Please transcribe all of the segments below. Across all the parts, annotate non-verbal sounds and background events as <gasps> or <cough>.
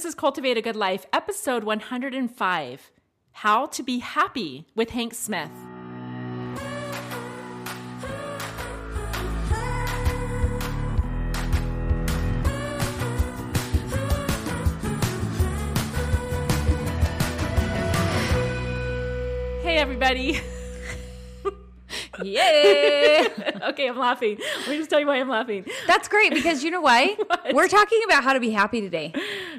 This is Cultivate a Good Life, episode 105 How to Be Happy with Hank Smith. Hey, everybody. <laughs> Yay! <laughs> okay, I'm laughing. Let me just tell you why I'm laughing. That's great because you know why? <laughs> We're talking about how to be happy today.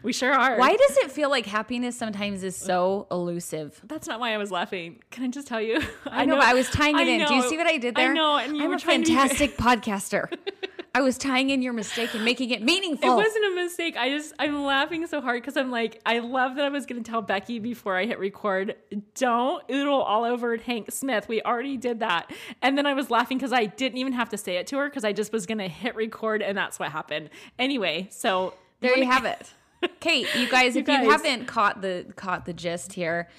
We sure are. Why does it feel like happiness sometimes is so elusive? That's not why I was laughing. Can I just tell you? I know, but I was tying it I in. Do you see what I did there? I know, and you I'm were a fantastic podcaster. <laughs> I was tying in your mistake and making it meaningful. It wasn't a mistake. I just I'm laughing so hard because I'm like I love that I was going to tell Becky before I hit record. Don't oodle all over Hank Smith. We already did that, and then I was laughing because I didn't even have to say it to her because I just was going to hit record, and that's what happened. Anyway, so there you have it. <laughs> Kate, you guys, You if guys. you haven't caught the caught the gist here,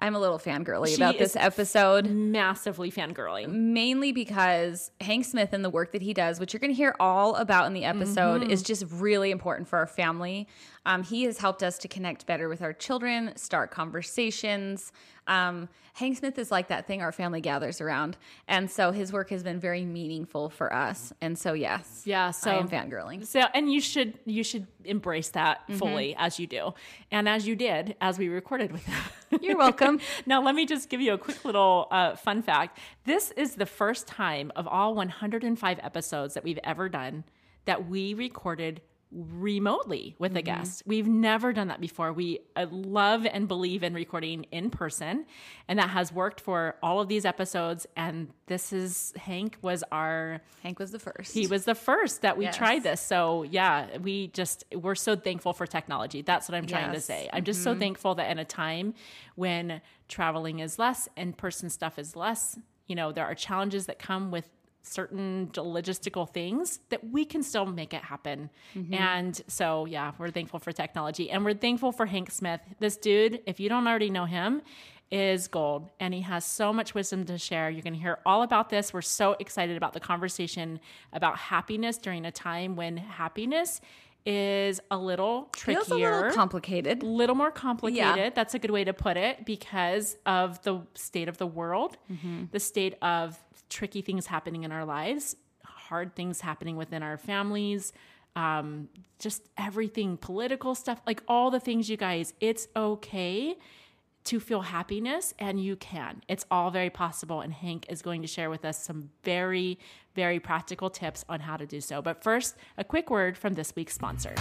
I'm a little fangirly She about this episode. massively fangirling. mainly because Hank Smith and the work that he does, which you're going to hear all about in the episode, Mm-hmm. is just really important for our family. Um, he has helped us to connect better with our children, start conversations. Um, Hank Smith is like that thing our family gathers around. And so his work has been very meaningful for us. And so, yes. Yeah, so I am fangirling. So and you should you should embrace that Mm-hmm. fully as you do, and as you did as we recorded with. him. You're welcome. <laughs> now let me just give you a quick little uh, fun fact. This is the first time of all 105 episodes that we've ever done that we recorded remotely with a guest. We've never done that before. We uh, love and believe in recording in person, and that has worked for all of these episodes. And this is Hank was our Hank was the first. he was the first that we Yes. tried this. So yeah, we just we're so thankful for technology. That's what I'm trying to Yes. Mm-hmm. say. I'm just so thankful that in a time when traveling is less, in person stuff is less, you know, there are challenges that come with certain logistical things that we can still make it happen. Mm-hmm. And so yeah, we're thankful for technology and we're thankful for Hank Smith. This dude, if you don't already know him, is gold and he has so much wisdom to share. You're going to hear all about this. We're so excited about the conversation about happiness during a time when happiness is a little trickier Feels a little complicated. little more complicated. Yeah. That's a good way to put it because of the state of the world, Mm-hmm. the state of tricky things happening in our lives, hard things happening within our families, um, just everything, political stuff, like all the things, you guys. It's okay to feel happiness and you can. It's all very possible. And Hank is going to share with us some very, very practical tips on how to do so. But first, a quick word from this week's sponsor.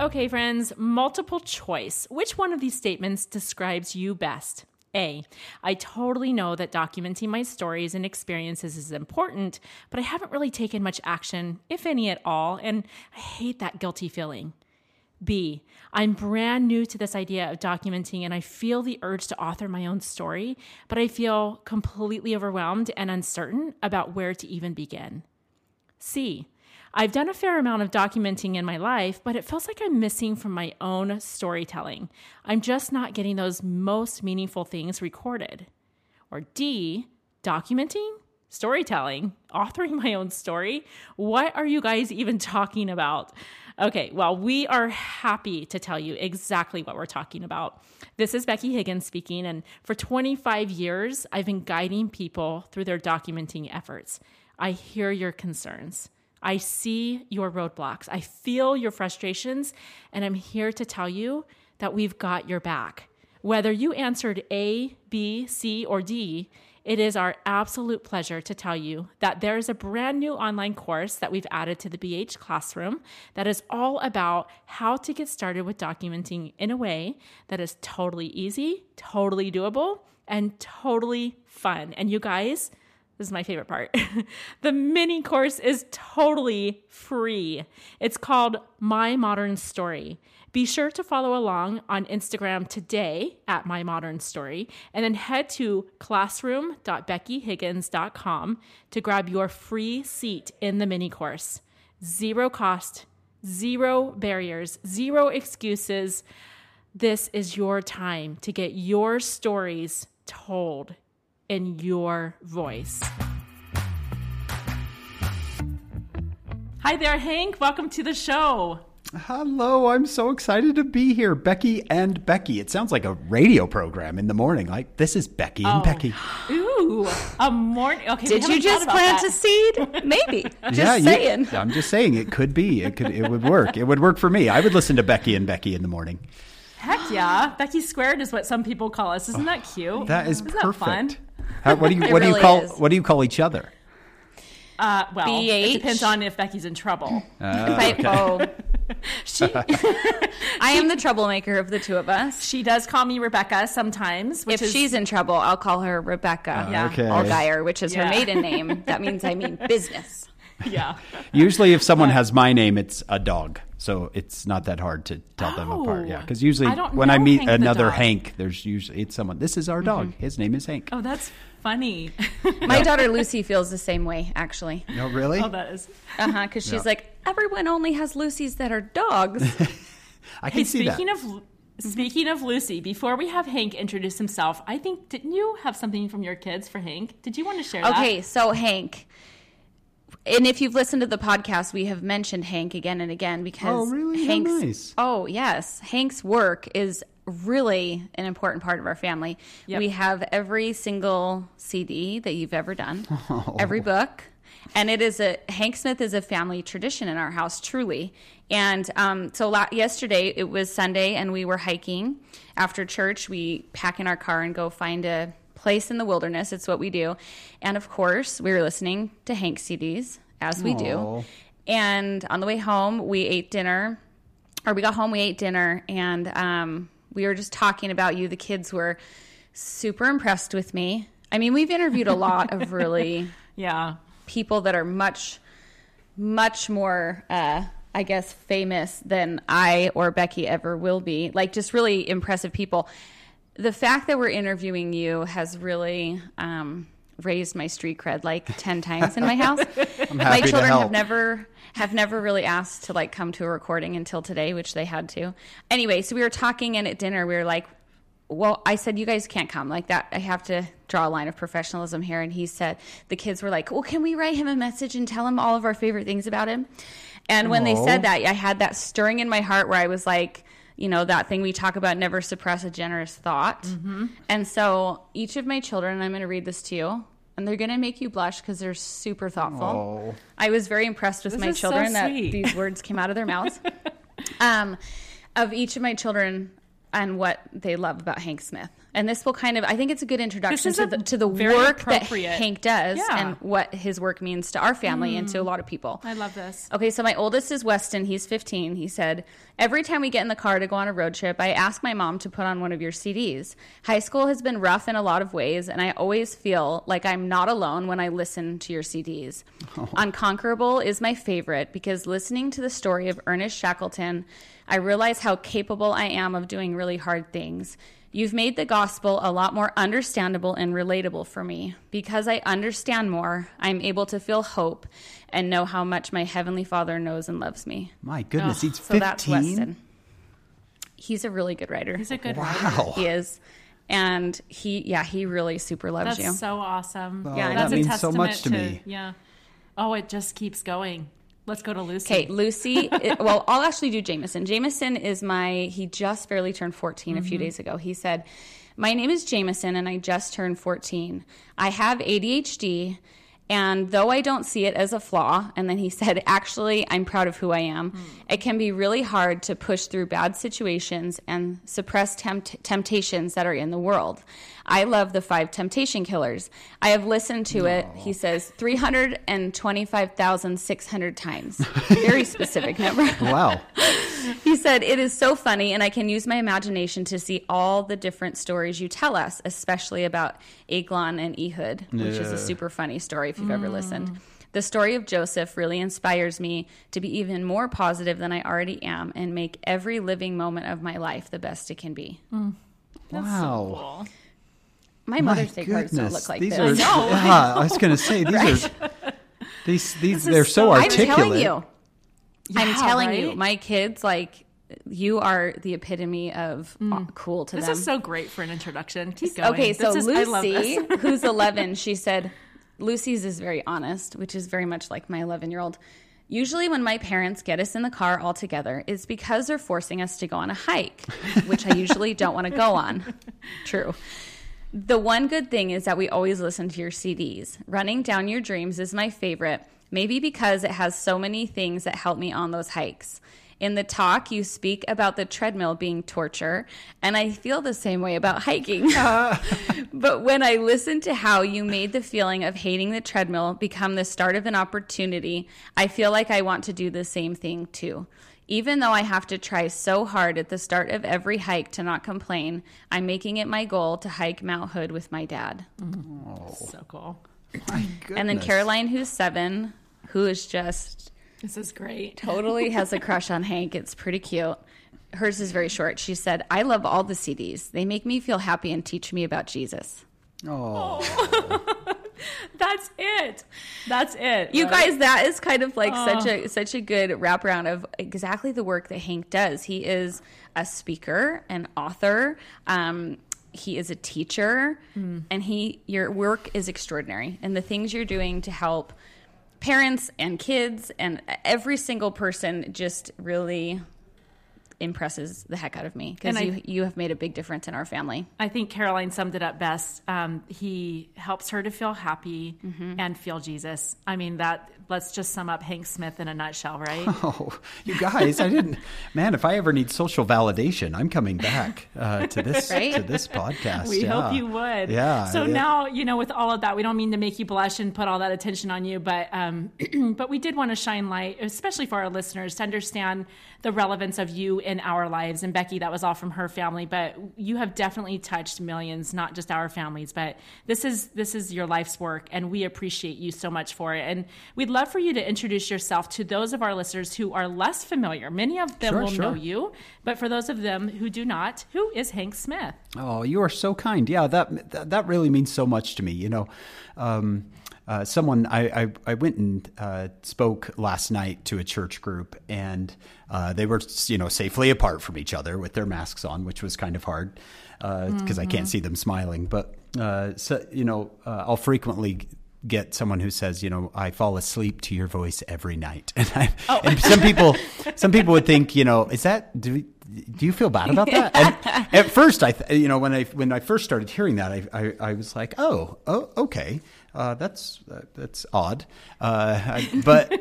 Okay, friends, multiple choice. Which one of these statements describes you best? A. I totally know that documenting my stories and experiences is important, but I haven't really taken much action, if any at all, and I hate that guilty feeling. B, I'm brand new to this idea of documenting and I feel the urge to author my own story, but I feel completely overwhelmed and uncertain about where to even begin. C, I've done a fair amount of documenting in my life, but it feels like I'm missing from my own storytelling. I'm just not getting those most meaningful things recorded. Or D, documenting, storytelling, authoring my own story. What are you guys even talking about? Okay, well, we are happy to tell you exactly what we're talking about. This is Becky Higgins speaking, and for 25 years, I've been guiding people through their documenting efforts. I hear your concerns. I see your roadblocks. I feel your frustrations, and I'm here to tell you that we've got your back. Whether you answered A, B, C, or D, it is our absolute pleasure to tell you that there is a brand new online course that we've added to the BH classroom that is all about how to get started with documenting in a way that is totally easy, totally doable, and totally fun. And you guys, this is my favorite part. <laughs> the mini course is totally free. It's called My Modern Story. Be sure to follow along on Instagram today at My Modern Story and then head to classroom.beckyhiggins.com to grab your free seat in the mini course. Zero cost, zero barriers, zero excuses. This is your time to get your stories told in your voice. Hi there, Hank. Welcome to the show. Hello, I'm so excited to be here. Becky and Becky. It sounds like a radio program in the morning. Like, this is Becky and Oh. Becky. <gasps> Ooh, a morning. Okay, Did you just plant that. a seed? Maybe. <laughs> Just yeah, you- saying. <laughs> I'm just saying it could be. It could it would work. It would work for me. I would listen to Becky and Becky in the morning. Heck yeah, Becky squared is what some people call us. Isn't that cute? That is Isn't perfect. That fun? How, what do you <laughs> It what do you call is. what do you call each other? Uh, well, BH. it depends on if Becky's in trouble. Uh, If I- oh, <laughs> She <laughs> I am the troublemaker of the two of us. she does call me Rebecca sometimes. Which If is, she's in trouble, I'll call her Rebecca Yeah. Okay. Allgaier, which is Yeah. her maiden name. That means I mean business. yeah, Usually, if someone has my name, it's a dog. So it's not that hard to tell them apart. Oh. Yeah, because usually I when I meet Hank another. Hank, there's usually it's someone. This is our dog. His name is Hank. oh, that's funny. <laughs> My daughter Lucy feels the same way, actually. No, really? oh, that is. Uh huh. Because she's Yeah. like, everyone only has Lucy's that are dogs. <laughs> I can Hey, see that. speaking of speaking of Lucy, before we have Hank introduce himself, I think didn't you have something from your kids for Hank? Did you want to share that? Okay, so Hank. And if you've listened to the podcast, we have mentioned Hank again and again because Oh, really? How Hank's nice. Oh, yes. Hank's work is really an important part of our family. Yep. We have every single CD that you've ever done, Oh. <laughs> every book. And it is a Hank Smith is a family tradition in our house, truly. And um, so la- yesterday it was Sunday, and we were hiking. After church, we pack in our car and go find a place in the wilderness. It's what we do. And of course, we were listening to Hank CDs, as we Aw. do. And on the way home, we ate dinner, or we got home, we ate dinner, and um, we were just talking about you. The kids were super impressed with me. I mean, we've interviewed a lot of really <laughs> Yeah. people that are much, much more, uh, I guess, famous than I or Becky ever will be. Like, just really impressive people. The fact that we're interviewing you has really um, raised my street cred like ten times in my house. <laughs> my children have never have never really asked to like come to a recording until today, which they had to. Anyway, so we were talking, and at dinner we were like, well, I said, you guys can't come like that. I have to draw a line of professionalism here. And he said, the kids were like, well, can we write him a message and tell him all of our favorite things about him? And when they said that, I had that stirring in my heart where I was like, you know, that thing we talk about, never suppress a generous thought. And so each of my children, I'm going to read this to you, and they're going to make you blush because they're super thoughtful. Oh. I was very impressed with This my is so children that these words came out of their mouths. <laughs> um, of each of my children and what they love about Hank Smith. And this will kind of, I think it's a good introduction to the, to the work that Hank does Yeah. Mm. and what his work means to our family and to a lot of people. I love this. Okay, so my oldest is Weston. He's 15. He said, Every time we get in the car to go on a road trip, I ask my mom to put on one of your CDs. High school has been rough in a lot of ways, and I always feel like I'm not alone when I listen to your CDs. <laughs> Unconquerable is my favorite because listening to the story of Ernest Shackleton, I realize how capable I am of doing really hard things. You've made the gospel a lot more understandable and relatable for me. Because I understand more, I'm able to feel hope and know how much my Heavenly Father knows and loves me. My goodness, he's So that's 15. Weston. He's a really good writer. He's a good writer. Wow. He is. And he, yeah, he really super loves That's you. so awesome. Oh, Yeah, that's that a means so much to testament me. Yeah. Oh, it just keeps going. Let's go to Lucy. Okay, Lucy. it- well, I'll actually do Jameson. Jameson is my. He just barely turned 14 a few Mm-hmm. days ago. He said, "My name is Jameson, and I just turned 14. I have ADHD." And though I don't see it as a flaw, and then he <laughs> said, actually, I'm proud of who I am. Hmm. It can be really hard to push through bad situations and suppress tempt- temptations that are in the world. I love the five temptation killers. I have listened to it, he says, 325,600 times. <laughs> Very specific number. Wow. <laughs> He said, It is so funny, and I can use my imagination to see all the different stories you tell us, especially about Eglon and Ehud, which is a super funny story if you've ever listened. The story of Joseph really inspires me to be even more positive than I already am and make every living moment of my life the best it can be. That's Wow. so cool. My My Mother's Day cards don't look like these this. are. <laughs> know. Yeah, I was going to say these are. <laughs> These these they're so so- I'm I'm articulate. telling you. I'm telling right? you, my kids, like, you are the epitome of uh, cool to This them. is so great for an introduction. Keep going. Okay, so This is- I love Lucy, this. <laughs> who's 11, she said, Lucy's is very honest, which is very much like my 11 year old. Usually, when my parents get us in the car all together, it's because they're forcing us to go on a hike, <laughs> which I usually don't want to go on. True. The one good thing is that we always listen to your CDs. Running Down Your Dreams is my favorite, maybe because it has so many things that help me on those hikes. In the talk, you speak about the treadmill being torture, and I feel the same way about hiking. <laughs> <laughs> but when I listen to how you made the feeling of hating the treadmill become the start of an opportunity, I feel like I want to do the same thing too. Even though I have to try so hard at the start of every hike to not complain, I'm making it my goal to hike Mount Hood with my dad. Mm. Oh. So cool. My And then. Caroline, who's seven, who is just This is great. totally has a crush on Hank. It's pretty cute. Hers is very short. She said, I love all the CDs. They make me feel happy and teach me about Jesus. Oh, <laughs> That's it. That's it. You right? guys, that is kind of like such a such a good wraparound of exactly the work that Hank does. He is a speaker, an author. Um, he is a teacher, and he your work is extraordinary. And the things you're doing to help parents and kids and every single person just really impresses the heck out of me because you you have made a big difference in our family. I think Caroline summed it up best. Um, he helps her to feel happy Mm-hmm. and feel Jesus. I mean, that. Let's just sum up Hank Smith in a nutshell, right? <laughs> oh, you guys! I didn't. Man, if I ever need social validation, I'm coming back uh, to this <laughs> Right? to this podcast. We yeah. hope you would. Yeah. So yeah. now, you know, with all of that, we don't mean to make you blush and put all that attention on you, but um, <clears throat> but we did want to shine light, especially for our listeners, to understand the relevance of you in our lives. And Becky, that was all from her family, but you have definitely touched millions, not just our families. But this is this is your life's work, and we appreciate you so much for it. And we'd love for you to introduce yourself to those of our listeners who are less familiar. Many of them Sure, will know you, but for those of them who do not, who is Hank Smith? Oh, you are so kind. Yeah, that that, that really means so much to me. You know, um, uh, someone I, I I went and uh, spoke last night to a church group, and uh, they were you know safely apart from each other with their masks on, which was kind of hard because I can't see them smiling. But uh, so you know, uh, I'll frequently get someone who says, you know, I fall asleep to your voice every night, <laughs> and I, and some people, some people would think, you know, is that do we, do you feel bad about that? And <laughs> at first, I, th- you know, when I when I first started hearing that, I I, I was like, oh, oh, okay, uh, that's uh, that's odd. Uh, I- but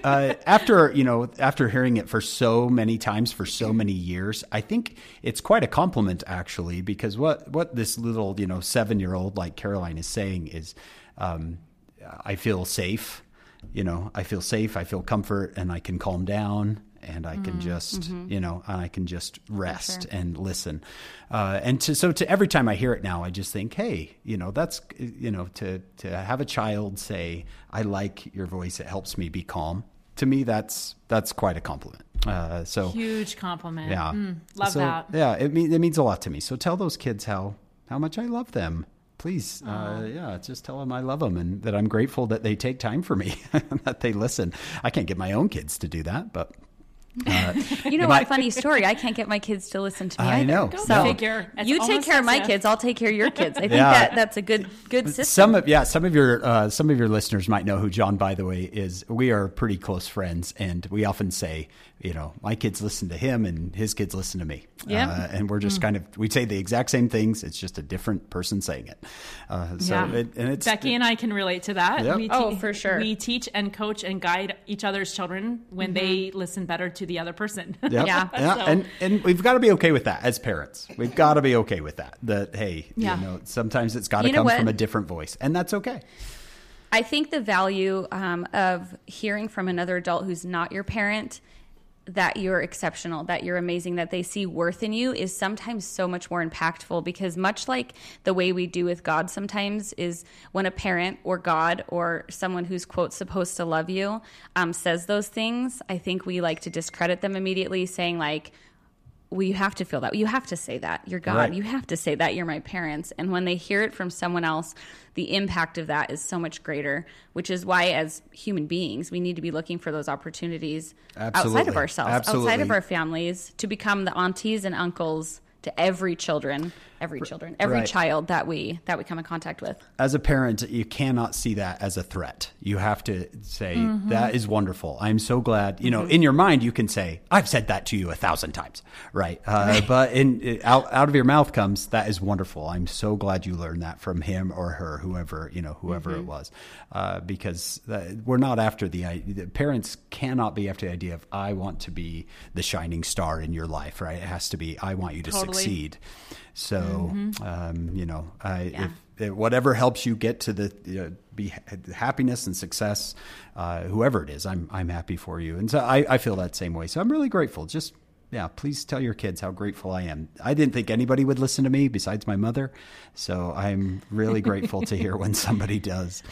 <laughs> uh, after you know, after hearing it for so many times for so many years, I think it's quite a compliment actually, because what what this little you know seven year old like Caroline is saying is, um, I feel safe. You know, I feel safe. I feel comfort, and I can calm down and I can just, you know, I can just rest and listen. Uh, and to, so to every time I hear it now, I just think, hey, you know, that's, you know, to, to have a child say, I like your voice. It helps me be calm. To me, that's, that's quite a compliment. Uh, so Huge compliment. yeah, Mm, love So, that. Yeah. It means, it means a lot to me. So tell those kids how, how much I love them. Please, uh, yeah, just tell them I love them and that I'm grateful that they take time for me, <laughs> that they listen. I can't get my own kids to do that, but You know My- what? Funny story. I can't get my kids to listen to me. I either. know. Go No. figure. It's you take care of my if- kids. I'll take care of your kids. I think Yeah. that that's a good good system. Some of yeah, some of your uh, some of your listeners might know who John Bytheway, is. We are pretty close friends, and we often say, you know, my kids listen to him, and his kids listen to me. Yep. uh, and we're just kind of we say the exact same things. It's just a different person saying it. Uh, so Yeah. it, and it's Becky and I can relate to that. Yep. We Oh, for sure. We teach and coach and guide each other's children when they Mm-hmm. listen better to the other person. Yep. <laughs> Yeah. yeah, <laughs> So- and and we've got to be okay with that as parents. We've got to be okay with that. That hey, Yeah. you know, sometimes it's got to You know come what? from a different voice, and that's okay. I think the value um, of hearing from another adult who's not your parent that you're exceptional, that you're amazing, that they see worth in you is sometimes so much more impactful because, much like the way we do with God sometimes, is when a parent or God or someone who's, quote, supposed to love you um, says those things, I think we like to discredit them immediately, saying, like, well, you have to feel that. You have to say that. You're God. Right. You have to say that. You're my parents. And when they hear it from someone else, the impact of that is so much greater, which is why, as human beings, we need to be looking for those opportunities outside of Absolutely. ourselves, outside of our families, to become the aunties and uncles to every children, every children, every Right. child that we that we come in contact with. as a parent, you cannot see that as a threat. You have to say, Mm-hmm. "That is wonderful. I'm so glad. You know, in your mind, you can say, I've said that to you a thousand times. Right. Uh, but in, out, out of your mouth comes, that is wonderful. I'm so glad you learned that from him or her, whoever, you know, whoever Mm-hmm. it was. Uh, because uh, we're not after the, the parents cannot be after the idea of, I want to be the shining star in your life, right? It has to be, I want you to Totally. succeed. So, Mm-hmm. um, you know, I, if, if whatever helps you get to the you know, be happiness and success, uh, whoever it is, I'm I'm happy for you, and so I, I feel that same way. So I'm really grateful. Just yeah, please tell your kids how grateful I am. I didn't think anybody would listen to me besides my mother, so I'm really grateful to hear when somebody <laughs> does.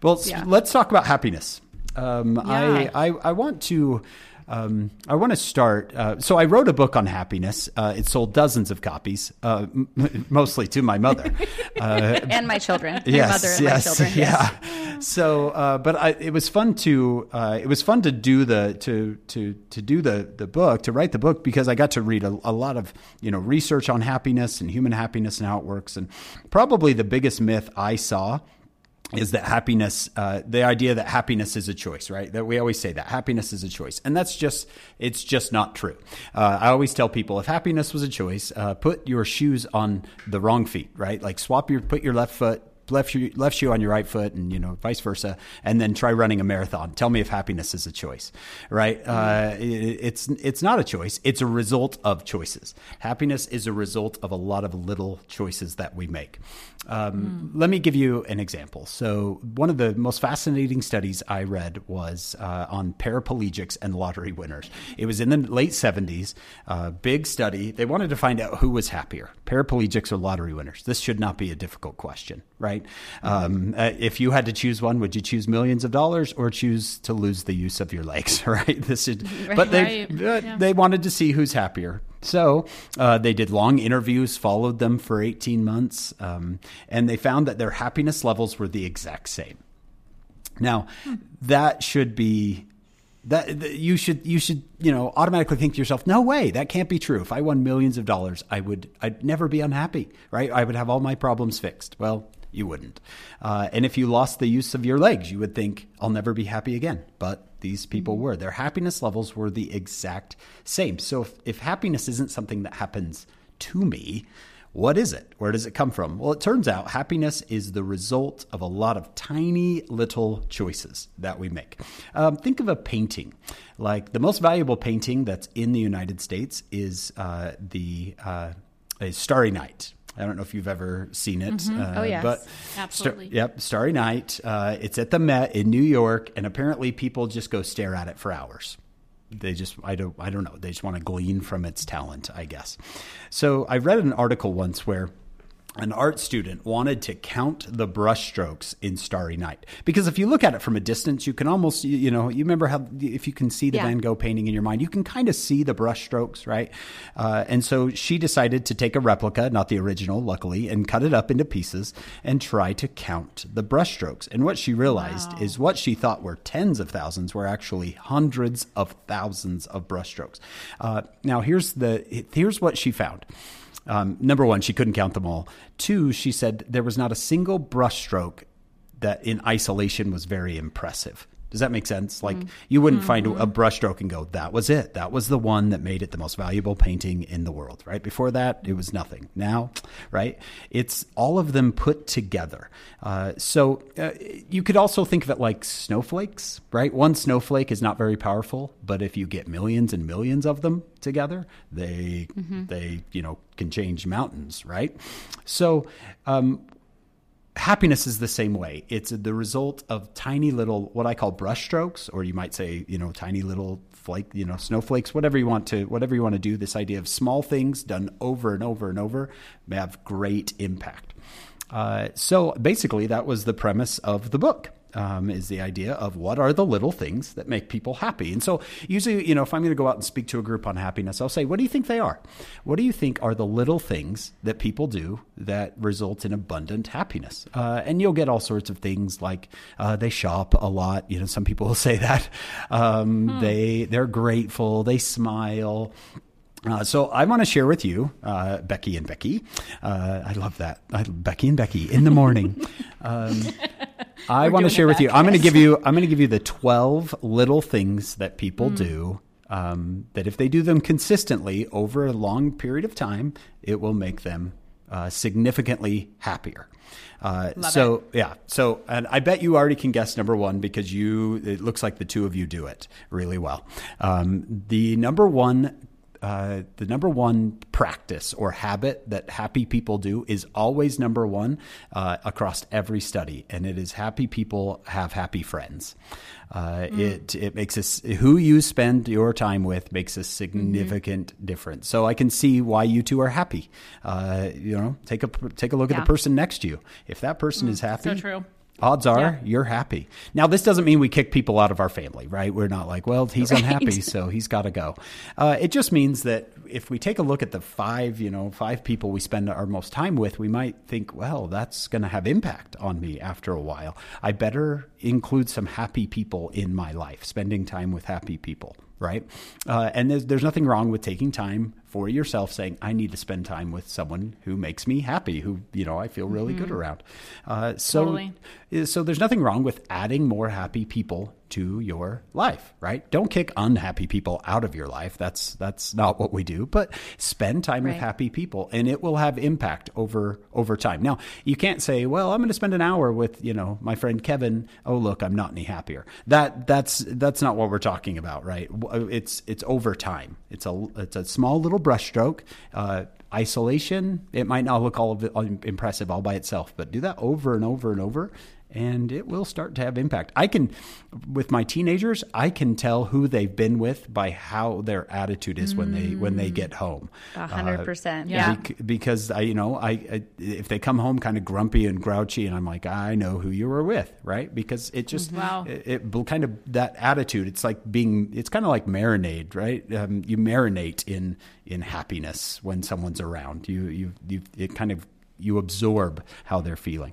Well, Yeah. let's talk about happiness. Um, Yeah. I, I I want to. Um, I want to start. Uh, so I wrote a book on happiness. Uh, it sold dozens of copies, uh, m- <laughs> mostly to my mother. <laughs> Uh, And my children, my yes, mother and yes, my children. <laughs> yes. yeah. So, uh, but I, it was fun to uh, it was fun to do the to to to do the the book to write the book because I got to read a, a lot of you know research on happiness and human happiness and how it works. And probably the biggest myth I saw is that happiness, uh, the idea that happiness is a choice, right? That we always say that happiness is a choice. And that's just, it's just not true. Uh, I always tell people if happiness was a choice, uh, put your shoes on the wrong feet, right? Like swap your, put your left foot, left shoe, left shoe on your right foot and, you know, vice versa. And then try running a marathon. Tell me if happiness is a choice, right? Uh, it, it's, it's not a choice. It's a result of choices. Happiness is a result of a lot of little choices that we make. Um, Let me give you an example. So, one of the most fascinating studies I read was uh, on paraplegics and lottery winners. It was in the late 70s, uh, big study. They wanted to find out who was happier, paraplegics or lottery winners. This should not be a difficult question, right? Um, uh, if you had to choose one, would you choose millions of dollars or choose to lose the use of your legs, <laughs> right? This is, <laughs> but they, Right. uh, Yeah. they wanted to see who's happier. So uh, they did long interviews, followed them for 18 months, um, and they found that their happiness levels were the exact same. Now, that should be that that you should you should you know automatically think to yourself, no way, that can't be true. If I won millions of dollars, I would I'd never be unhappy, right? I would have all my problems fixed. Well, you wouldn't. Uh, and if you lost the use of your legs, you would think I'll never be happy again. But these people were. Their happiness levels were the exact same. So if, if happiness isn't something that happens to me, what is it? Where does it come from? Well, it turns out happiness is the result of a lot of tiny little choices that we make. Um, think of a painting. Like the most valuable painting that's in the United States is uh, the uh, a Starry Night. I don't know if you've ever seen it. Uh, Oh, yes. But Absolutely. Star- yep, Starry Night. Uh, it's at the Met in New York, and apparently people just go stare at it for hours. They just I don't I don't know. They just want to glean from its talent, I guess. So I read an article once where an art student wanted to count the brushstrokes in Starry Night because if you look at it from a distance, you can almost you, know you remember how if you can see the Yeah. Van Gogh painting in your mind, you can kind of see the brushstrokes, right? Uh, and so she decided to take a replica, not the original, luckily, and cut it up into pieces and try to count the brushstrokes. And what she realized is what she thought were tens of thousands were actually hundreds of thousands of brushstrokes. Uh, now here's the here's what she found. Um, number one, she couldn't count them all. Two, she said there was not a single brushstroke that in isolation was very impressive. Does that make sense? Like you wouldn't find a brushstroke and go, "That was it. That was the one that made it the most valuable painting in the world." Right before that, it was nothing. Now, right? It's all of them put together. Uh, so uh, you could also think of it like snowflakes, right? One snowflake is not very powerful, but if you get millions and millions of them together, they they you know can change mountains, right? So. Um, happiness is the same way. It's the result of tiny little, what I call brushstrokes, or you might say, you know, tiny little flake, you know, snowflakes, whatever you want to, whatever you want to do. This idea of small things done over and over and over may have great impact. Uh, so basically, that was the premise of the book. Um, is the idea of what are the little things that make people happy. And so, usually, you know, if I'm going to go out and speak to a group on happiness, I'll say, What do you think they are? What do you think are the little things that people do that result in abundant happiness? Uh, and you'll get all sorts of things like uh, they shop a lot. You know, some people will <laughs> say that. Um, They, they're grateful, they smile. Uh, so I want to share with you, uh, Becky and Becky. Uh, I love that. I, Becky and Becky in the morning. <laughs> Um, I want to share with you. I'm going to give you. I'm going to give you the 12 little things that people mm. do. Um, that if they do them consistently over a long period of time, it will make them uh, significantly happier. Uh, so it. yeah, so and I bet you already can guess number one because you. It looks like the two of you do it really well. Um, the number one uh, the number one practice or habit that happy people do is always number one uh, across every study, and it is happy people have happy friends. Uh, mm. It it makes us who you spend your time with makes a significant mm-hmm. difference. So I can see why you two are happy. Uh, you know, take a take a look yeah. at the person next to you. If that person mm, is happy, so true odds are yeah. you're happy. Now, this doesn't mean we kick people out of our family, right? We're not like, well, he's right. unhappy, so he's got to go. Uh, it just means that if we take a look at the five, you know, five people we spend our most time with, we might think, well, that's going to have impact on me after a while. I better include some happy people in my life, spending time with happy people right? Uh, and there's, there's nothing wrong with taking time for yourself saying, I need to spend time with someone who makes me happy, who, you know, I feel really mm-hmm. good around. Uh, so, totally. so there's nothing wrong with adding more happy people to your life, right? Don't kick unhappy people out of your life. That's that's not what we do, but spend time right. with happy people and it will have impact over over time. Now, you can't say, "Well, I'm going to spend an hour with, you know, my friend Kevin. Oh, look, I'm not any happier." That that's that's not what we're talking about, right? It's it's over time. It's a it's a small little brushstroke. Uh, isolation, it might not look all of it impressive all by itself, but do that over and over and over, and it will start to have impact. I can, with my teenagers, I can tell who they've been with by how their attitude is mm. when they when they get home. hundred uh, percent, yeah. because I, you know, I, I, if they come home kind of grumpy and grouchy, and I'm like, I know who you were with, right? Because it just, wow. it, it kind of that attitude. It's like being, it's kind of like marinade, right? Um, you marinate in in happiness when someone's around. You you you it kind of you absorb how they're feeling.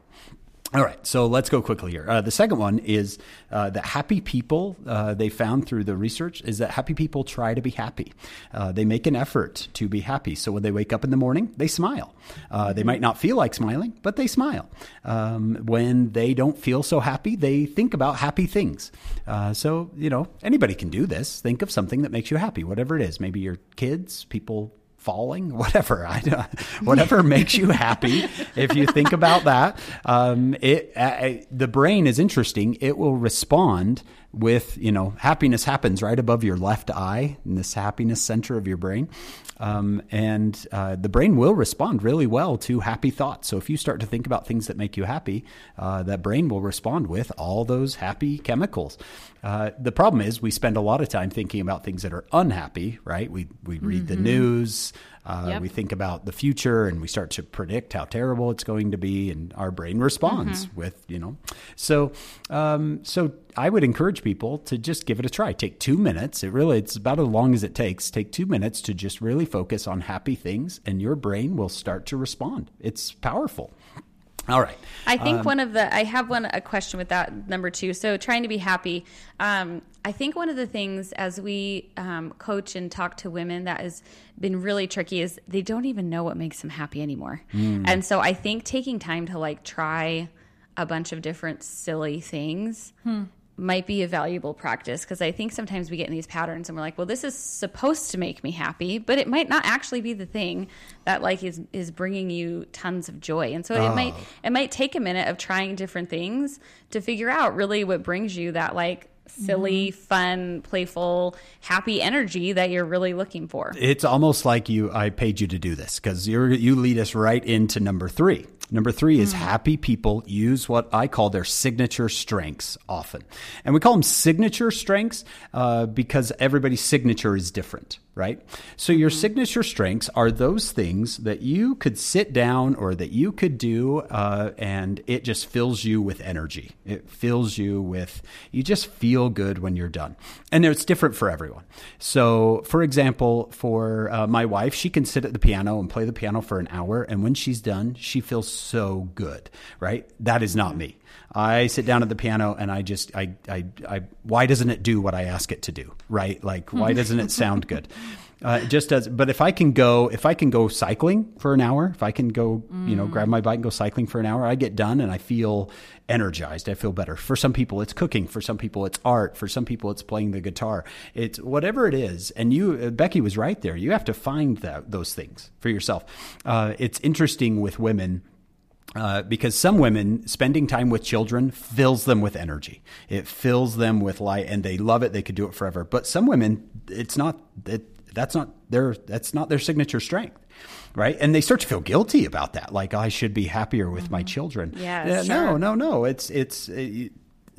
All right, so let's go quickly here. Uh, the second one is uh, that happy people, uh, they found through the research, is that happy people try to be happy. Uh, they make an effort to be happy. So when they wake up in the morning, they smile. Uh, they might not feel like smiling, but they smile. Um, when they don't feel so happy, they think about happy things. Uh, so, you know, anybody can do this. Think of something that makes you happy, whatever it is. Maybe your kids, people falling, <laughs> whatever, I, whatever makes you happy. If you think about that, um, it uh, the brain is interesting. It will respond with you know happiness happens right above your left eye in this happiness center of your brain, um, and uh, the brain will respond really well to happy thoughts. So if you start to think about things that make you happy, uh, that brain will respond with all those happy chemicals. Uh, the problem is we spend a lot of time thinking about things that are unhappy, right? We we read mm-hmm. the news, uh, yep. We think about the future and we start to predict how terrible it's going to be, and our brain responds mm-hmm. with, you know. So, um, so I would encourage people to just give it a try. Take two minutes. It really, it's about as long as it takes. Take two minutes to just really focus on happy things, and your brain will start to respond. It's powerful. All right. I think um, one of the I have one a question with that number two. So trying to be happy. Um, I think one of the things as we um, coach and talk to women that has been really tricky is they don't even know what makes them happy anymore. Mm. And so I think taking time to like try a bunch of different silly things hmm might be a valuable practice because I think sometimes we get in these patterns and we're like, well, this is supposed to make me happy, but it might not actually be the thing that like is is bringing you tons of joy. And so oh. it might it might take a minute of trying different things to figure out really what brings you that like silly, mm-hmm. fun, playful, happy energy that you're really looking for. It's almost like you I paid you to do this because you you lead us right into number 3 Number three is mm. happy people use what I call their signature strengths often. And we call them signature strengths uh, because everybody's signature is different right? So your mm-hmm. signature strengths are those things that you could sit down or that you could do, uh, and it just fills you with energy. It fills you with, you just feel good when you're done. And it's different for everyone. So, for example, for uh, my wife, she can sit at the piano and play the piano for an hour, and when she's done, she feels so good, right? That is not me. I sit down at the piano and I just I I, I why doesn't it do what I ask it to do? Right? Like why doesn't it sound good? <laughs> Uh, just as, but if I can go, if I can go cycling for an hour, if I can go, you know, grab my bike and go cycling for an hour, I get done and I feel energized. I feel better. For some people, it's cooking. For some people, it's art. For some people, it's playing the guitar. It's whatever it is. And you, uh, Becky was right there. You have to find that, those things for yourself. Uh, it's interesting with women uh, because some women spending time with children fills them with energy. It fills them with light, and they love it. They could do it forever. But some women, it's not that. That's not their. That's not their signature strength, right? And they start to feel guilty about that. Like I should be happier with mm-hmm. my children. Yeah, no, no, no. It's it's. It,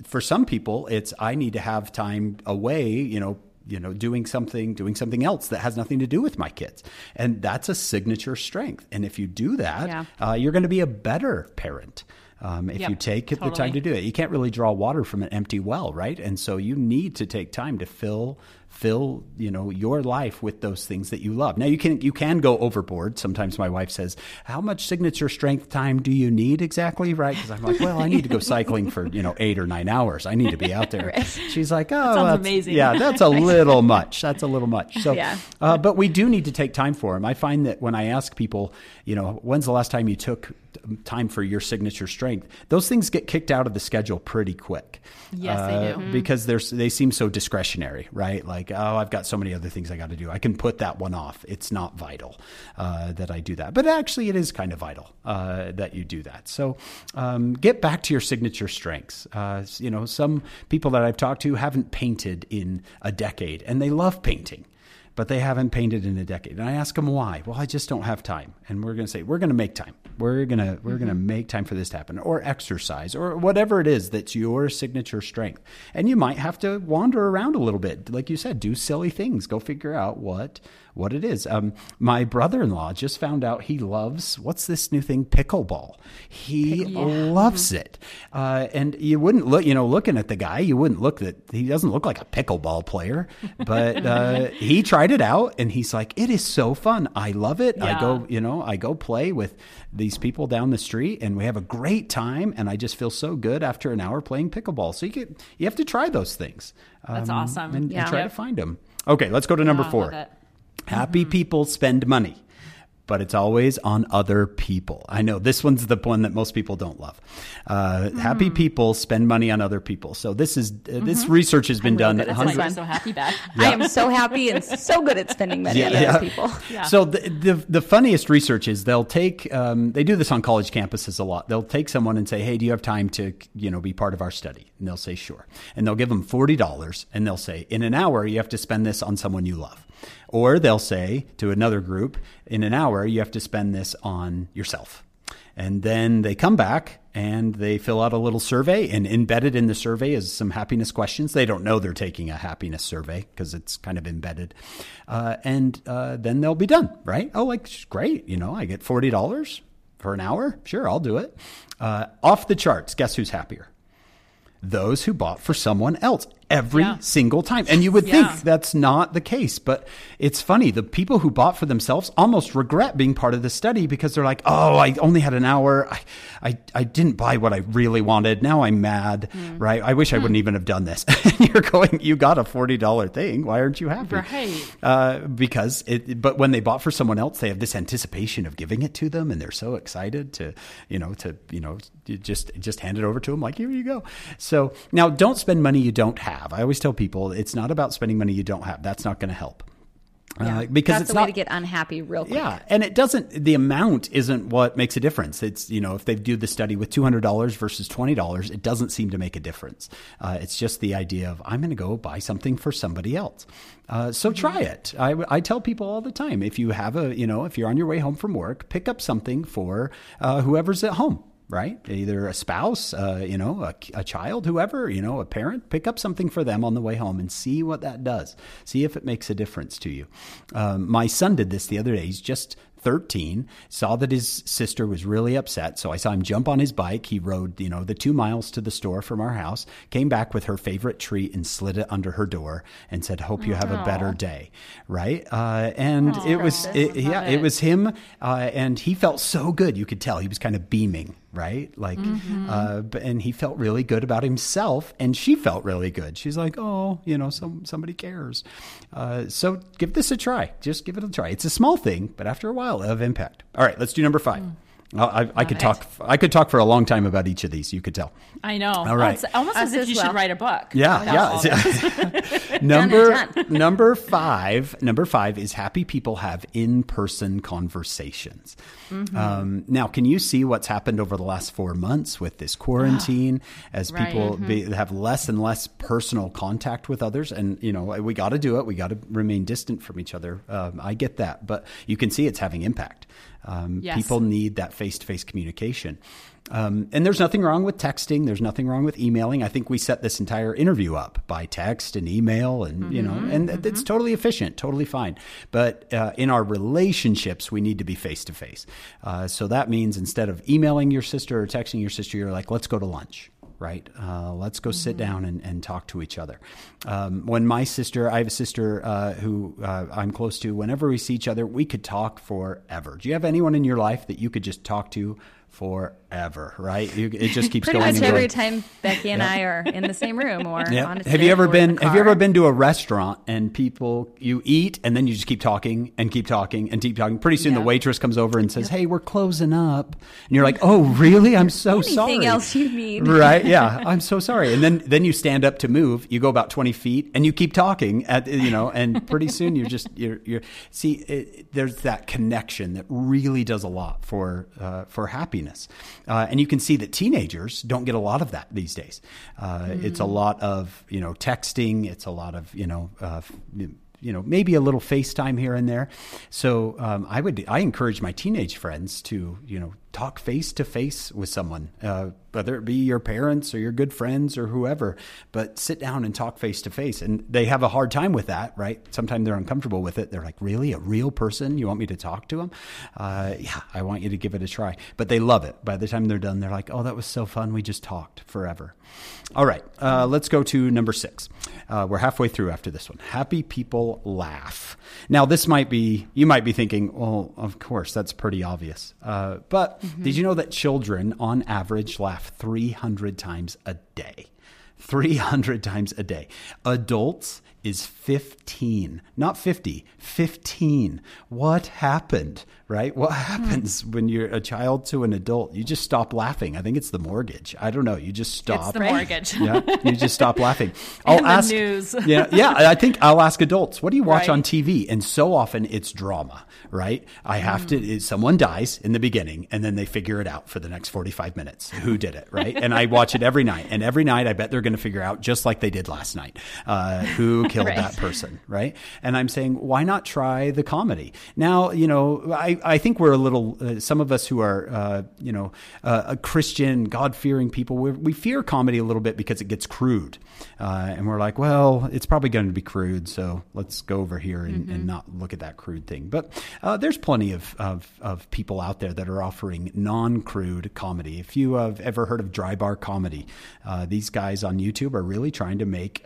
for some people, it's I need to have time away. You know, you know doing something doing something else that has nothing to do with my kids and that's a signature strength and if you do that yeah. uh, you're going to be a better parent um, if yep, you take totally. the time to do it. You can't really draw water from an empty well, right? And so you need to take time to fill fill you know your life with those things that you love. Now you can you can go overboard. Sometimes my wife says how much signature strength time do you need exactly? Right? Because i'm like well i need to go <laughs> cycling for you know eight or nine hours. I need to be out there. Right. she's like oh that that's amazing. yeah that's a <laughs> little much. That's a little much. So yeah. Uh, but we do need to take time for them i find that when i ask people you know when's the last time you took time for your signature strength those things get kicked out of the schedule pretty quick yes uh, they do mm-hmm. because they're they seem so discretionary right like like, oh, I've got so many other things I got to do. I can put that one off. It's not vital uh, that I do that. But actually, it is kind of vital uh, that you do that. So um, get back to your signature strengths. Uh, you know, some people that I've talked to haven't painted in a decade and they love painting but they haven't painted in a decade. And I ask them why. Well, I just don't have time. And we're going to say we're going to make time. We're going to we're mm-hmm. going to make time for this to happen or exercise or whatever it is that's your signature strength. And you might have to wander around a little bit. Like you said, do silly things. Go figure out what what it is. Um, my brother in law just found out he loves what's this new thing pickleball. He yeah. loves it, uh, and you wouldn't look. You know, looking at the guy, you wouldn't look that he doesn't look like a pickleball player, but <laughs> uh, he tried it out, and he's like, it is so fun. I love it. Yeah. I go, you know, I go play with these people down the street, and we have a great time, and I just feel so good after an hour playing pickleball. So you get you have to try those things. That's um, awesome. And, yeah. and try yep. to find them. Okay, let's go to number four. Happy mm-hmm. people spend money, but it's always on other people. I know this one's the one that most people don't love. Uh, mm-hmm. Happy people spend money on other people. So this is uh, mm-hmm. this research has been done. Hundreds. I'm so happy back. Yeah. I am so happy and so good at spending money yeah, on yeah. other people. Yeah. So the, the, the funniest research is they'll take um, they do this on college campuses a lot. They'll take someone and say, "Hey, do you have time to you know be part of our study?" And they'll say, "Sure." And they'll give them forty dollars, and they'll say, "In an hour, you have to spend this on someone you love." Or they'll say to another group, in an hour, you have to spend this on yourself. And then they come back and they fill out a little survey, and embedded in the survey is some happiness questions. They don't know they're taking a happiness survey because it's kind of embedded. Uh, and uh, then they'll be done, right? Oh, like, great. You know, I get $40 for an hour. Sure, I'll do it. Uh, off the charts. Guess who's happier? Those who bought for someone else every yeah. single time. And you would yeah. think that's not the case, but it's funny. The people who bought for themselves almost regret being part of the study because they're like, oh, I only had an hour. I, I, I didn't buy what I really wanted. Now I'm mad, mm. right? I wish mm. I wouldn't even have done this. <laughs> You're going, you got a $40 thing. Why aren't you happy? Right. Uh, because it, but when they bought for someone else, they have this anticipation of giving it to them and they're so excited to, you know, to, you know, just, just hand it over to them like, here you go. So now don't spend money you don't have have. I always tell people it's not about spending money you don't have. That's not going to help. Uh, yeah, uh, because that's it's the not, way to get unhappy real quick. Yeah, and it doesn't. The amount isn't what makes a difference. It's you know if they do the study with two hundred dollars versus twenty dollars, it doesn't seem to make a difference. Uh, it's just the idea of I'm going to go buy something for somebody else. Uh, so mm-hmm. try it. I, I tell people all the time if you have a you know if you're on your way home from work, pick up something for uh, whoever's at home right? Either a spouse, uh, you know, a, a, child, whoever, you know, a parent, pick up something for them on the way home and see what that does. See if it makes a difference to you. Um, my son did this the other day. He's just 13, saw that his sister was really upset. So I saw him jump on his bike. He rode, you know, the two miles to the store from our house, came back with her favorite treat and slid it under her door and said, Hope you have a better day. Right. Uh, and it was, it, yeah, it. it was him. Uh, and he felt so good. You could tell he was kind of beaming right? Like, mm-hmm. uh, and he felt really good about himself, and she felt really good. She's like, oh, you know, some somebody cares. Uh, so give this a try. Just give it a try. It's a small thing, but after a while, of impact. All right, let's do number five. Mm. I, I could talk. I could talk for a long time about each of these. You could tell. I know. All right. Oh, it's almost Us as if you well. should write a book. Yeah, yeah. <laughs> <laughs> number <laughs> number five. Number five is happy people have in person conversations. Mm-hmm. Um, now, can you see what's happened over the last four months with this quarantine? <gasps> as right. people mm-hmm. be, have less and less personal contact with others, and you know we got to do it. We got to remain distant from each other. Um, I get that, but you can see it's having impact. Um, yes. People need that face to face communication. Um, and there's nothing wrong with texting. There's nothing wrong with emailing. I think we set this entire interview up by text and email, and mm-hmm, you know, and mm-hmm. it's totally efficient, totally fine. But uh, in our relationships, we need to be face to face. So that means instead of emailing your sister or texting your sister, you're like, let's go to lunch right? Uh, let's go mm-hmm. sit down and, and, talk to each other. Um, when my sister, I have a sister uh, who uh, I'm close to, whenever we see each other, we could talk forever. Do you have anyone in your life that you could just talk to forever, right? You, it just <laughs> keeps Pretty going. Pretty much every time Becky and I are in the same room or yeah. Have you ever been? Have you ever been to a restaurant and people you eat and then you just keep talking and keep talking and keep talking? Pretty soon the waitress comes over and says, "Hey, we're closing up," and you're like, "Oh, really? I'm so Anything sorry." Anything else you need? Right? Yeah, <laughs> I'm so sorry. And then then you stand up to move. You go about twenty feet and you keep talking. At you know, and pretty soon you're just you're you're see. It, there's that connection that really does a lot for uh, for happiness. Uh, and you can see that teenagers don't get a lot of that these days. Uh, mm. It's a lot of you know texting. It's a lot of you know uh, you know maybe a little FaceTime here and there. So um, I would I encourage my teenage friends to you know talk face to face with someone, uh, whether it be your parents or your good friends or whoever, but sit down and talk face to face. And they have a hard time with that, right? Sometimes they're uncomfortable with it. They're like, really? A real person? You want me to talk to them? Uh, yeah, I want you to give it a try. But they love it. By the time they're done, they're like, oh, that was so fun. We just talked forever. All right, uh, let's go to number six. Uh, we're halfway through after this one. Happy people laugh. Now, this might be, you might be thinking, well, of course, that's pretty obvious. Uh, but mm-hmm. did you know that children, on average, laugh 300 times a day? 300 times a day. Adults is 15, not 50, 15. What happened, right? What <laughs> happens when you're a child to an adult? You just stop laughing. I think it's the mortgage. I don't know. You just stop. It's the mortgage. yeah, you just stop <laughs> laughing. I'll ask. news. <laughs> yeah, yeah. I think I'll ask adults. What do you watch right. on TV? And so often it's drama, right? I have mm. to. Someone dies in the beginning, and then they figure it out for the next forty-five minutes. Who did it, right? and I watch it every night, and every night I bet they're going to figure out just like they did last night uh, who <laughs> killed right. that person, right? And I'm saying, why not try the comedy? Now, you know, I, I think we're a little, uh, some of us who are, uh, you know, uh, a Christian, God fearing people, we fear comedy a little bit because it gets crude. Uh, and we're like, well, it's probably going to be crude, so let's go over here and, mm-hmm. and not look at that crude thing. But uh, there's plenty of, of, of, people out there that are offering non crude comedy. If you have ever heard of dry bar comedy, uh, these guys on YouTube are really trying to make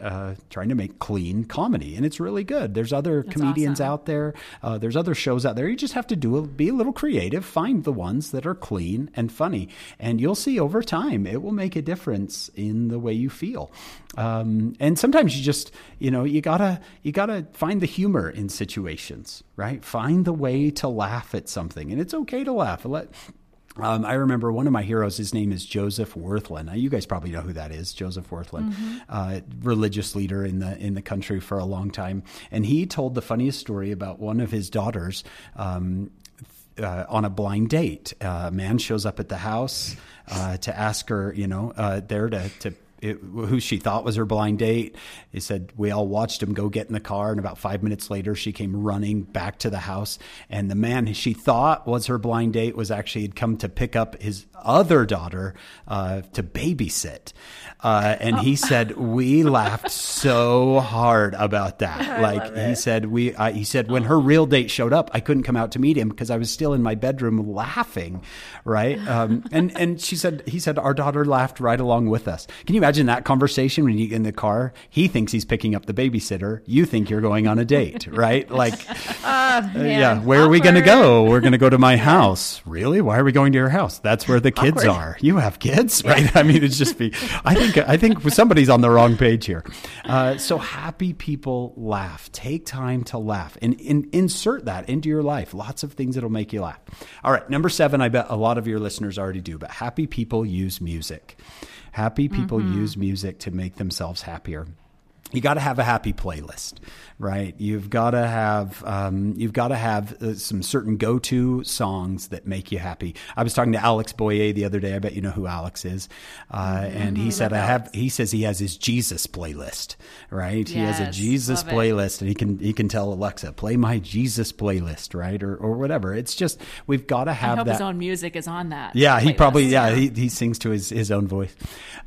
trying to make clean comedy, and it's really good. There's other That's comedians awesome. out there. there's other shows out there. You just have to do a, be a little creative, find the ones that are clean and funny, and you'll see over time it will make a difference in the way you feel. Um, and sometimes you just, you know, you gotta you gotta find the humor in situations, right? Find the way to laugh at something, and it's okay to laugh. Let um, I remember one of my heroes. His name is Joseph Wirthlin. Now, you guys probably know who that is. Joseph Wirthlin, mm-hmm. uh, religious leader in the in the country for a long time, and he told the funniest story about one of his daughters. Um, uh, on a blind date, uh, a man shows up at the house uh, to ask her, you know, uh, there to to it, who she thought was her blind date. He said we all watched him go get in the car, and about five minutes later, she came running back to the house, and the man she thought was her blind date was actually had come to pick up his other daughter uh, to babysit. Uh, and he said we laughed so hard about that. like he said, we. He said when her real date showed up, I couldn't come out to meet him because I was still in my bedroom laughing, right? Um, and and she said he said our daughter laughed right along with us. Can you imagine that conversation when you get in the car? He thinks he's picking up the babysitter. You think you're going on a date, <laughs> right? Like, <laughs> uh, yeah. Where are we going to go? We're going to go to my <laughs> house. Really? Why are we going to your house? That's where the kids Awkward. are. You have kids, right? I mean, it's just be. I think I think somebody's on the wrong page here. Uh, so happy people laugh. Take time to laugh and, and insert that into your life. Lots of things that'll make you laugh. All right, number seven. I bet a lot of your listeners already do, but happy people use music. Happy people mm-hmm. use music to make themselves happier. You got to have a happy playlist, right? You've got to have um, you've got to have uh, some certain go to songs that make you happy. I was talking to Alex Boyé the other day. I bet you know who Alex is, uh, and he said I have. He says he has his Jesus playlist, right? he has a Jesus love it. playlist, and he can he can tell Alexa play my Jesus playlist, right, or or whatever. It's just we've got to have that. his own music is on that. Yeah, he playlist. probably yeah, he, he sings to his, his own voice.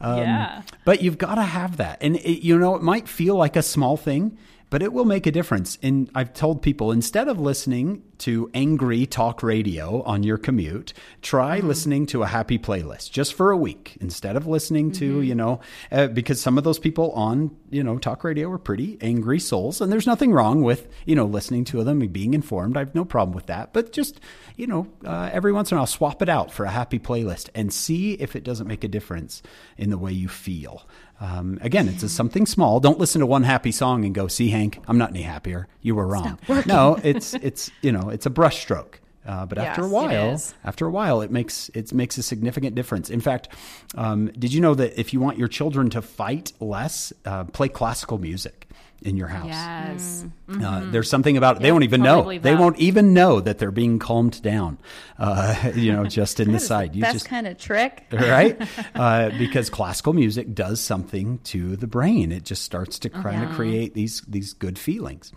Um, Yeah. But you've got to have that, and it, you know it might feel like a small thing, but it will make a difference. And I've told people instead of listening to angry talk radio on your commute, try listening to a happy playlist just for a week instead of listening to you know uh, because some of those people on you know talk radio are pretty angry souls, and there's nothing wrong with you know listening to them and being informed. I have no problem with that, but just you know uh, every once in a while swap it out for a happy playlist and see if it doesn't make a difference in the way you feel. Um, again, it's a something small. Don't listen to one happy song and go, "See, Hank, I'm not any happier. You were wrong." No, it's it's you know it's a brushstroke. Uh, but after a while, after a while, it makes it makes a significant difference. In fact, um, did you know that if you want your children to fight less, uh, play classical music in your house? Yes. Uh, there's something about it. They won't even totally know. They won't even know that they're being calmed down. Uh, <laughs> you know, just in <laughs> the side. You Best just kind of trick. <laughs> right? Uh, because classical music does something to the brain. It just starts to kind of create these these good feelings.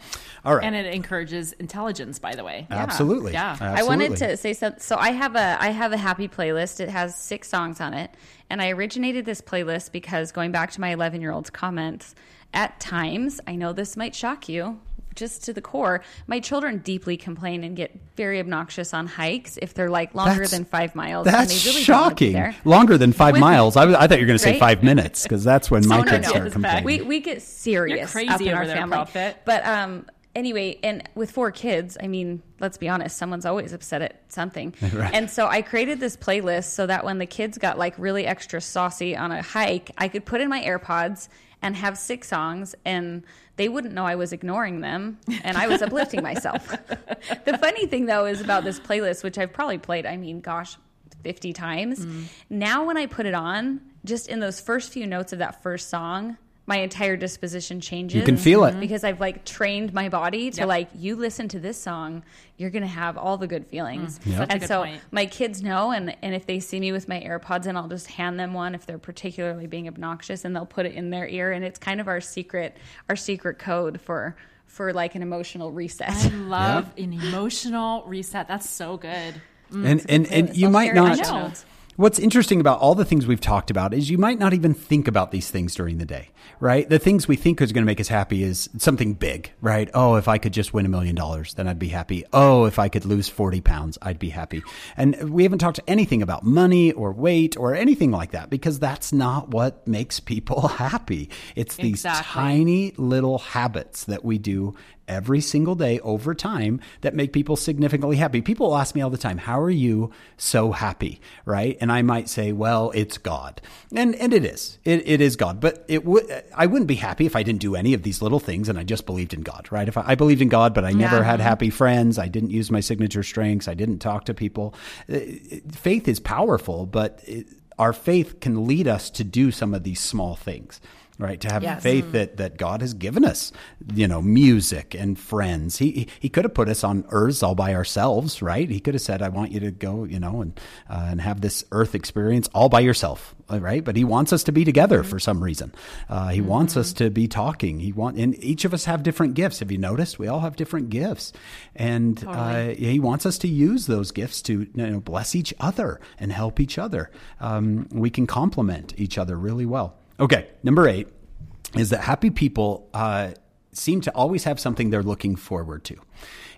All right, And it encourages intelligence, by the way. absolutely. Yeah. I wanted to say something. So I have a I have a happy playlist. It has six songs on it, and I originated this playlist because going back to my 11 year old's comments, at times I know this might shock you. Just to the core, my children deeply complain and get very obnoxious on hikes if they're like longer That's- than five miles. and That's they really don't wanna be shocking. there. Longer than five With- miles. I, I thought you were going to say Right? five minutes because that's when my no, kids no. start complaining. We we get serious You're up in our there, family. Prophet. But um anyway, and with four kids, I mean, let's be honest, someone's always upset at something. <laughs> And so I created this playlist so that when the kids got like really extra saucy on a hike, I could put in my AirPods and have six songs and they wouldn't know I was ignoring them and I was uplifting myself. <laughs> the funny thing though is about this playlist, which I've probably played, I mean, gosh, 50 times. Mm. Now, when I put it on, just in those first few notes of that first song, my entire disposition changes. You can feel it. because I've like trained my body to Yep. like you listen to this song, you're gonna have all the good feelings. Mm, Such a And so point. my kids know, and and if they see me with my AirPods in, I'll just hand them one if they're particularly being obnoxious, and they'll put it in their ear, and it's kind of our secret our secret code for for like an emotional reset. I <laughs> love an emotional reset. That's so good. Mm. and and, and you might share. I not. What's interesting about all the things we've talked about is you might not even think about these things during the day, right? The things we think is going to make us happy is something big, right? Oh, if I could just win a million dollars, then I'd be happy. Oh, if I could lose 40 pounds, I'd be happy. And we haven't talked anything about money or weight or anything like that because that's not what makes people <laughs> happy. It's these Exactly. tiny little habits that we do every single day over time that make people significantly happy. People ask me all the time, "How are you so happy?" Right? And I might say, "Well, it's God." And and it is. It, it is God. But it would I wouldn't be happy if I didn't do any of these little things and I just believed in God, right? If I, I believed in God, but I never had happy friends, I didn't use my signature strengths, I didn't talk to people. Uh, Faith is powerful, but it, our faith can lead us to do some of these small things right? To have Yes. faith that, that God has given us, you know, music and friends. He, he, could have put us on earth all by ourselves, right? He could have said, I want you to go, you know, and, uh, and have this earth experience all by yourself, uh, right? But he wants us to be together for some reason. Uh, he wants us to be talking. He want, and each of us have different gifts. Have you noticed? We all have different gifts. And, uh, he wants us to use those gifts to, you know, bless each other and help each other. Um, we can complement each other really well. Okay, number eight is that happy people uh, seem to always have something they're looking forward to.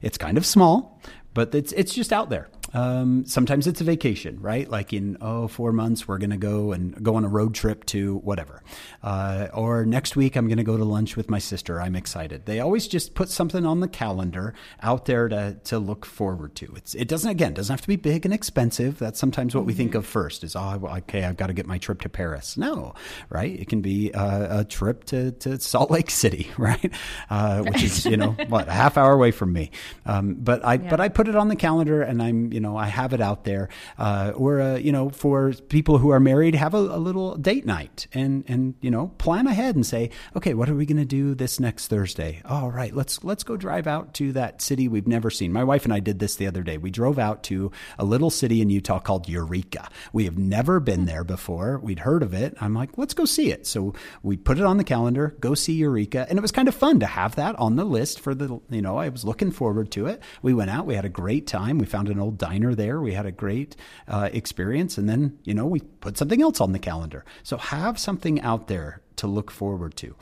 It's kind of small, but it's it's just out there. Um, sometimes it's a vacation, right? Like in oh four months, we're going to go and go on a road trip to whatever. Uh, or next week, I'm going to go to lunch with my sister. I'm excited. They always just put something on the calendar out there to to look forward to. It's it doesn't again doesn't have to be big and expensive. That's sometimes what we think of first is oh okay I've got to get my trip to Paris. No, right? It can be uh, a trip to to Salt Lake City, <laughs> right? Uh, which is you know <laughs> what a half hour away from me. Um, but I but I put it on the calendar and I'm you know I have it out there. Uh, or uh, you know for people who are married, have a, a little date night and and you know plan ahead and say okay what are we going to do this next Thursday? All right, let's let's go drive out to that city we've never seen. My wife and I did this the other day. We drove out to a little city in Utah called Eureka. We have never been there before. We'd heard of it. I'm like, let's go see it. So we put it on the calendar, go see Eureka, and it was kind of fun to have that on the list for the. You know, I was looking forward to it. We went out. We had a great time. We found an old diner there. We had a great uh, experience, and then you know we put something else on the calendar. So have something out there to look forward to.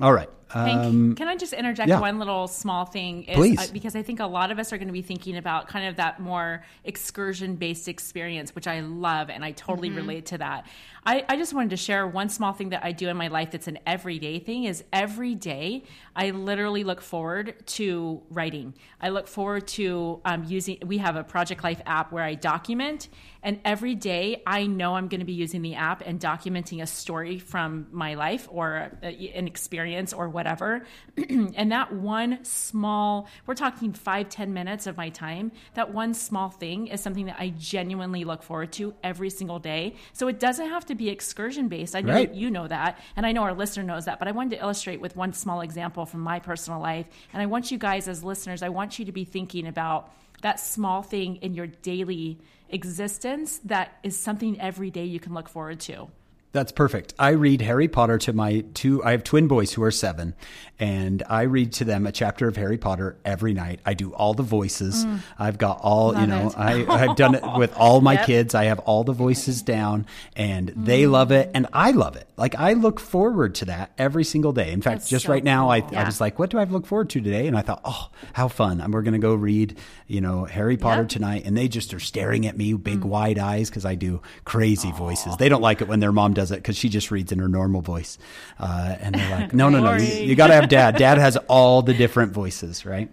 All right. Hank, Um, can I just interject yeah. one little small thing? Is, Please. uh, because I think a lot of us are going to be thinking about kind of that more excursion based experience, which I love and I totally Mm-hmm. relate to that. I, I just wanted to share one small thing that I do in my life that's an everyday thing is every day I literally look forward to writing. I look forward to um, using, we have a Project Life app where I document, and every day I know I'm going to be using the app and documenting a story from my life or a, an experience or whatever. <clears throat> and that one small, we're talking five ten minutes of my time, that one small thing is something that I genuinely look forward to every single day. So it doesn't have to be excursion based. I know Right. you know that, and I know our listener knows that, but I wanted to illustrate with one small example from my personal life. And I want you guys, as listeners, I want you to be thinking about that small thing in your daily existence that is something every day you can look forward to. That's perfect. I read Harry Potter to my two, I have twin boys who are seven, and I read to them a chapter of Harry Potter every night. I do all the voices. Mm. I've got all, you know, it. I, I've done it with all my <laughs> Yep. kids. I have all the voices down, and they mm. love it, and I love it. Like, I look forward to that every single day. In fact, That's just so right now, I, cool. I was like, what do I look forward to today? And I thought, oh, how fun. And we're going to go read, you know, Harry Potter Yep. tonight. And they just are staring at me, big mm. wide eyes, because I do crazy voices. They don't like it when their mom does it because she just reads in her normal voice. Uh, and they're like, <laughs> no, no, no, you, you got to have dad. Dad has all the different voices, right?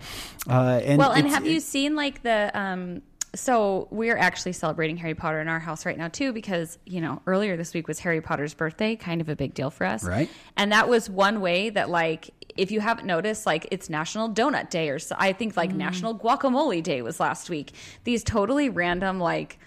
Uh, and Well, and have you seen like the um so we're actually celebrating Harry Potter in our house right now too because, you know, earlier this week was Harry Potter's birthday, kind of a big deal for us. Right. And that was one way that like if you haven't noticed like it's National Donut Day or so, I think like Mm. National Guacamole Day was last week. These totally random like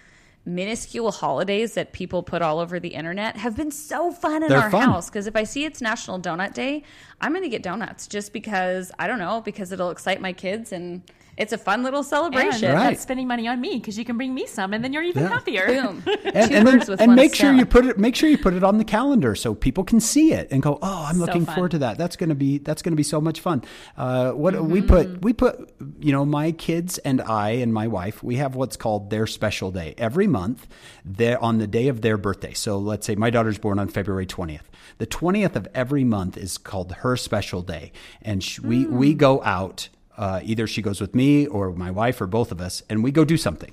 minuscule holidays that people put all over the internet have been so fun in They're our fun. house because if I see it's National Donut Day, I'm going to get donuts just because I don't know because it'll excite my kids and it's a fun little celebration. And Right. that's spending money on me because you can bring me some, and then you're even Yeah. happier. Boom. <laughs> and, and, then- and one make sure stone. you put it make sure you put it on the calendar so people can see it and go oh i'm looking fun. forward to that that's going to be that's going to be so much fun uh, what Mm-hmm. we put we put you know my kids and i and my wife we have what's called their special day every month they're on the day of their birthday so let's say my daughter's born on february 20th the 20th of every month is called her special day and sh- we Mm. we go out uh, either she goes with me or my wife or both of us, and we go do something.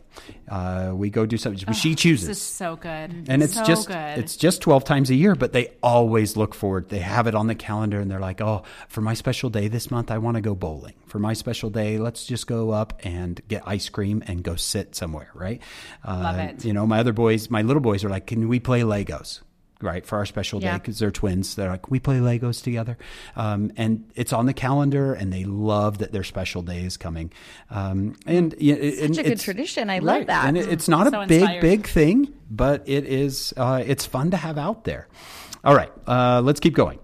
Uh, we go do something. she chooses. This is so good. and it's so just good. it's just 12 times a year but they always look forward they have it on the calendar and they're like oh for my special day this month i want to go bowling for my special day let's just go up and get ice cream and go sit somewhere right uh, Love it. you know my other boys my little boys are like can we play legos right for our special day because they're twins they're like we play legos together um, and it's on the calendar and they love that their special day is coming um, and, yeah, and Such a good tradition. I love right. that. and it, it's not So a big inspired. big thing, but it is uh, it's fun to have out there. All right, uh, let's keep going.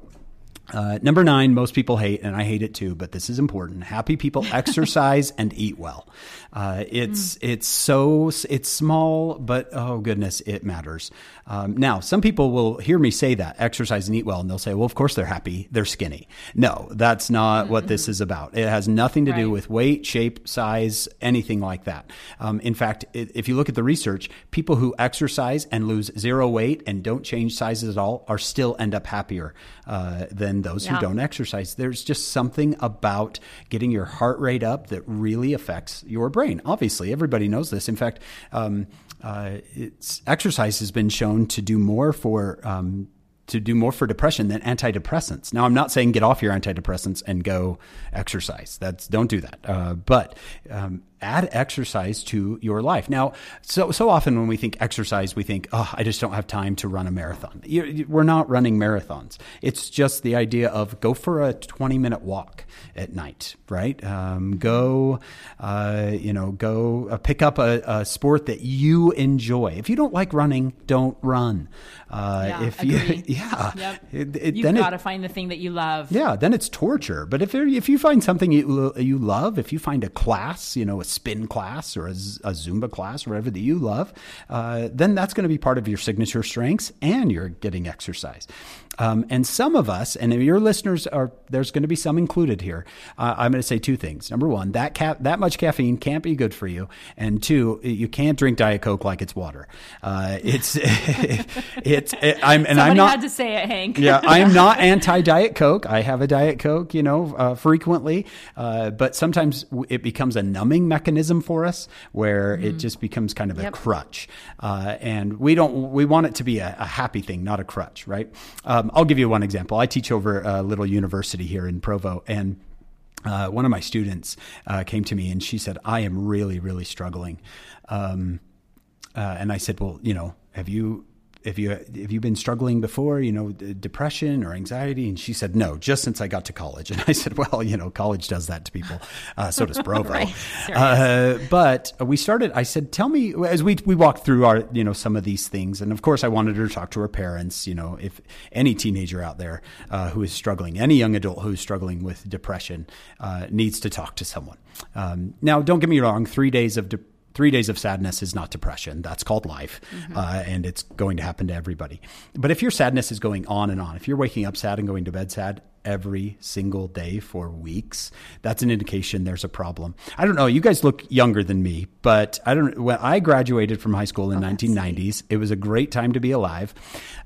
Uh, number nine, most people hate, and I hate it too, but this is important. Happy people <laughs> exercise and eat well. Uh, it's mm. it's so it's small, but oh goodness, it matters. Um, now, some people will hear me say that exercise and eat well, and they'll say, "Well, of course they're happy, they're skinny." No, that's not mm-hmm. what this is about. It has nothing to right. do with weight, shape, size, anything like that. Um, in fact, if you look at the research, people who exercise and lose zero weight and don't change sizes at all are still end up happier uh, than those yeah. who don't exercise. There's just something about getting your heart rate up that really affects your brain. Obviously, everybody knows this. In fact, um, uh, exercise has been shown to do more for um, to do more for depression than antidepressants. Now, I'm not saying get off your antidepressants and go exercise. That's don't do that. Uh, but um, add exercise to your life. Now, so so often when we think exercise, we think, oh, I just don't have time to run a marathon. You, we're not running marathons. It's just the idea of go for a 20 minute walk at night, right? Um, go, uh, you know, go uh, pick up a, a, sport that you enjoy. If you don't like running, don't run. Uh, yeah, if you, <laughs> yeah, yep. it, it, you've got to find the thing that you love. Yeah, then it's torture. But if if you find something you you love, if you find a class, you know, a spin class or a, a Zumba class or whatever that you love, uh, then that's going to be part of your signature strengths and you're getting exercise. Um, and some of us, and your listeners are, there's going to be some included here. Uh, I'm going to say two things. Number one, that ca- that much caffeine can't be good for you. And two, you can't drink Diet Coke like it's water. Uh, it's, <laughs> it's, it, I'm, and Somebody I'm not. had to say it, Hank. yeah, <laughs> I am not anti Diet Coke. I have a Diet Coke, you know, uh, frequently. Uh, but sometimes it becomes a numbing mechanism for us where mm. it just becomes kind of yep. a crutch. Uh, and we don't, we want it to be a, a happy thing, not a crutch, right? Um, I'll give you one example. I teach over a little university here in Provo, and uh, one of my students uh, came to me and she said, "I am really, really struggling." Um, uh, and I said, "Well, you know, have you have you have you been struggling before you know depression or anxiety? And she said no just since i got to college. <laughs> And i said well you know college does that to people. Uh, so does provo. <laughs> Right. uh, but we started i said tell me as we we walked through our you know some of these things. And of course i wanted her to talk to her parents you know if any teenager out there uh, who is struggling any young adult who's struggling with depression uh, needs to talk to someone. Um, now don't get me wrong three days of depression three days of sadness is not depression. That's called life, mm-hmm. uh, and it's going to happen to everybody. But if your sadness is going on and on, if you're waking up sad and going to bed sad every single day for weeks, that's an indication there's a problem. I don't know. You guys look younger than me, but I don't. When I graduated from high school in oh, 1990s, it was a great time to be alive.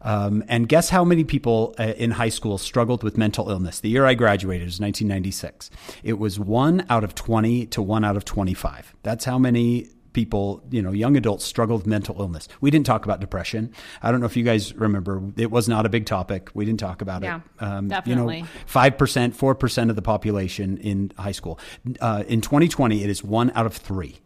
Um, and guess how many people uh, in high school struggled with mental illness? The year I graduated was 1996. It was one out of 20 to one out of 25. That's how many people, you know, young adults struggle with mental illness. We didn't talk about depression. I don't know if you guys remember, it was not a big topic. We didn't talk about yeah, it. Um, definitely. You know, 5%, 4% of the population in high school. Uh, in 2020, it is one out of three.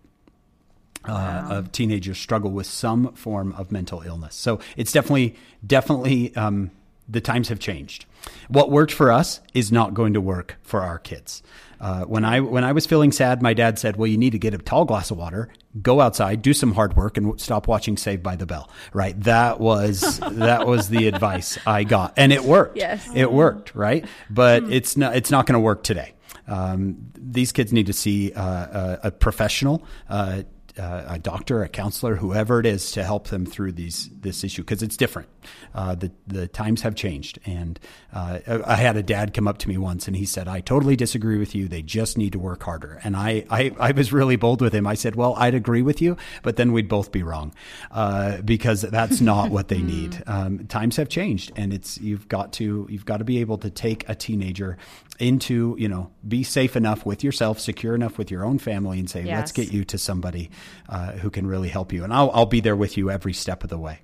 Uh, wow. Of teenagers struggle with some form of mental illness, so it's definitely, definitely um, the times have changed. What worked for us is not going to work for our kids. Uh, when I when I was feeling sad, my dad said, "Well, you need to get a tall glass of water, go outside, do some hard work, and stop watching Saved by the Bell." Right? That was <laughs> that was the advice I got, and it worked. Yes, it worked. Right? But hmm. it's not it's not going to work today. Um, these kids need to see uh, a, a, professional. Uh, uh, a doctor, a counselor, whoever it is, to help them through these this issue because it's different. Uh, the the times have changed, and uh, I had a dad come up to me once and he said, "I totally disagree with you. They just need to work harder." And I I, I was really bold with him. I said, "Well, I'd agree with you, but then we'd both be wrong uh, because that's not what they need. <laughs> Um, times have changed, and it's you've got to you've got to be able to take a teenager into you know be safe enough with yourself, secure enough with your own family, and say, yes. "Let's get you to somebody." uh, who can really help you. And I'll, I'll be there with you every step of the way.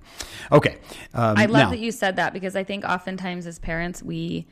Okay. Um, I love now, that you said that because I think oftentimes as parents, we,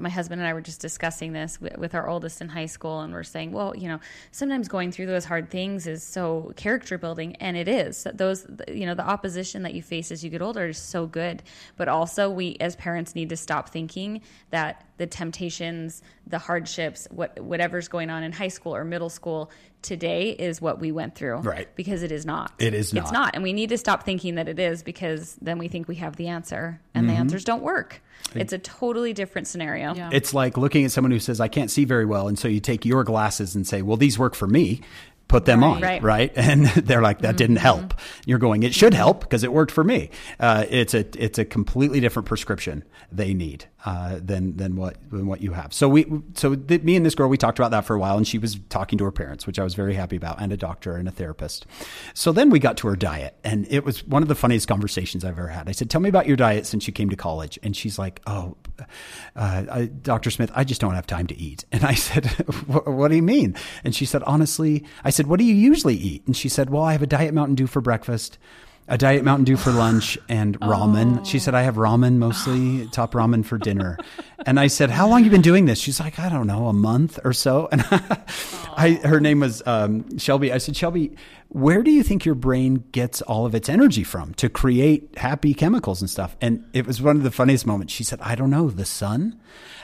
my husband and I were just discussing this with our oldest in high school, and we're saying, well, you know, sometimes going through those hard things is so character building, and it is. Those, you know, the opposition that you face as you get older is so good, but also we as parents need to stop thinking that the temptations, the hardships, what whatever's going on in high school or middle school today is what we went through. Right. Because it is not. It is It's not. not. And we need to stop thinking that it is because then we think we have the answer and the mm-hmm. answers don't work. It's a totally different scenario. Yeah. It's like looking at someone who says, I can't see very well. And so you take your glasses and say, well, these work for me. Put them on, Right. right? <laughs> And they're like, that didn't help. You're going, it should help because it worked for me. Uh, it's a it's a completely different prescription they need uh, than than what than what you have. So we so th- me and this girl we talked about that for a while, and she was talking to her parents, which I was very happy about, and a doctor and a therapist. So then we got to her diet, and it was one of the funniest conversations I've ever had. I said, "Tell me about your diet since you came to college," and she's like, "Oh, uh, I, Dr. Smith, I just don't have time to eat." And I <laughs> said, "What what do you mean?" And she said, "Honestly," I said, "What do you usually eat?" And she said, "Well, I have a diet Mountain Dew for breakfast." A diet Mountain Dew for <laughs> lunch and ramen. She said, I have ramen mostly, top ramen for dinner. <laughs> And I said, How long you been doing this? She's like, I don't know, a month or so. <laughs> And I, her name was um, Shelby. I said, Shelby, where do you think your brain gets all of its energy from to create happy chemicals and stuff? And it was one of the funniest moments. She said, I don't know, the sun?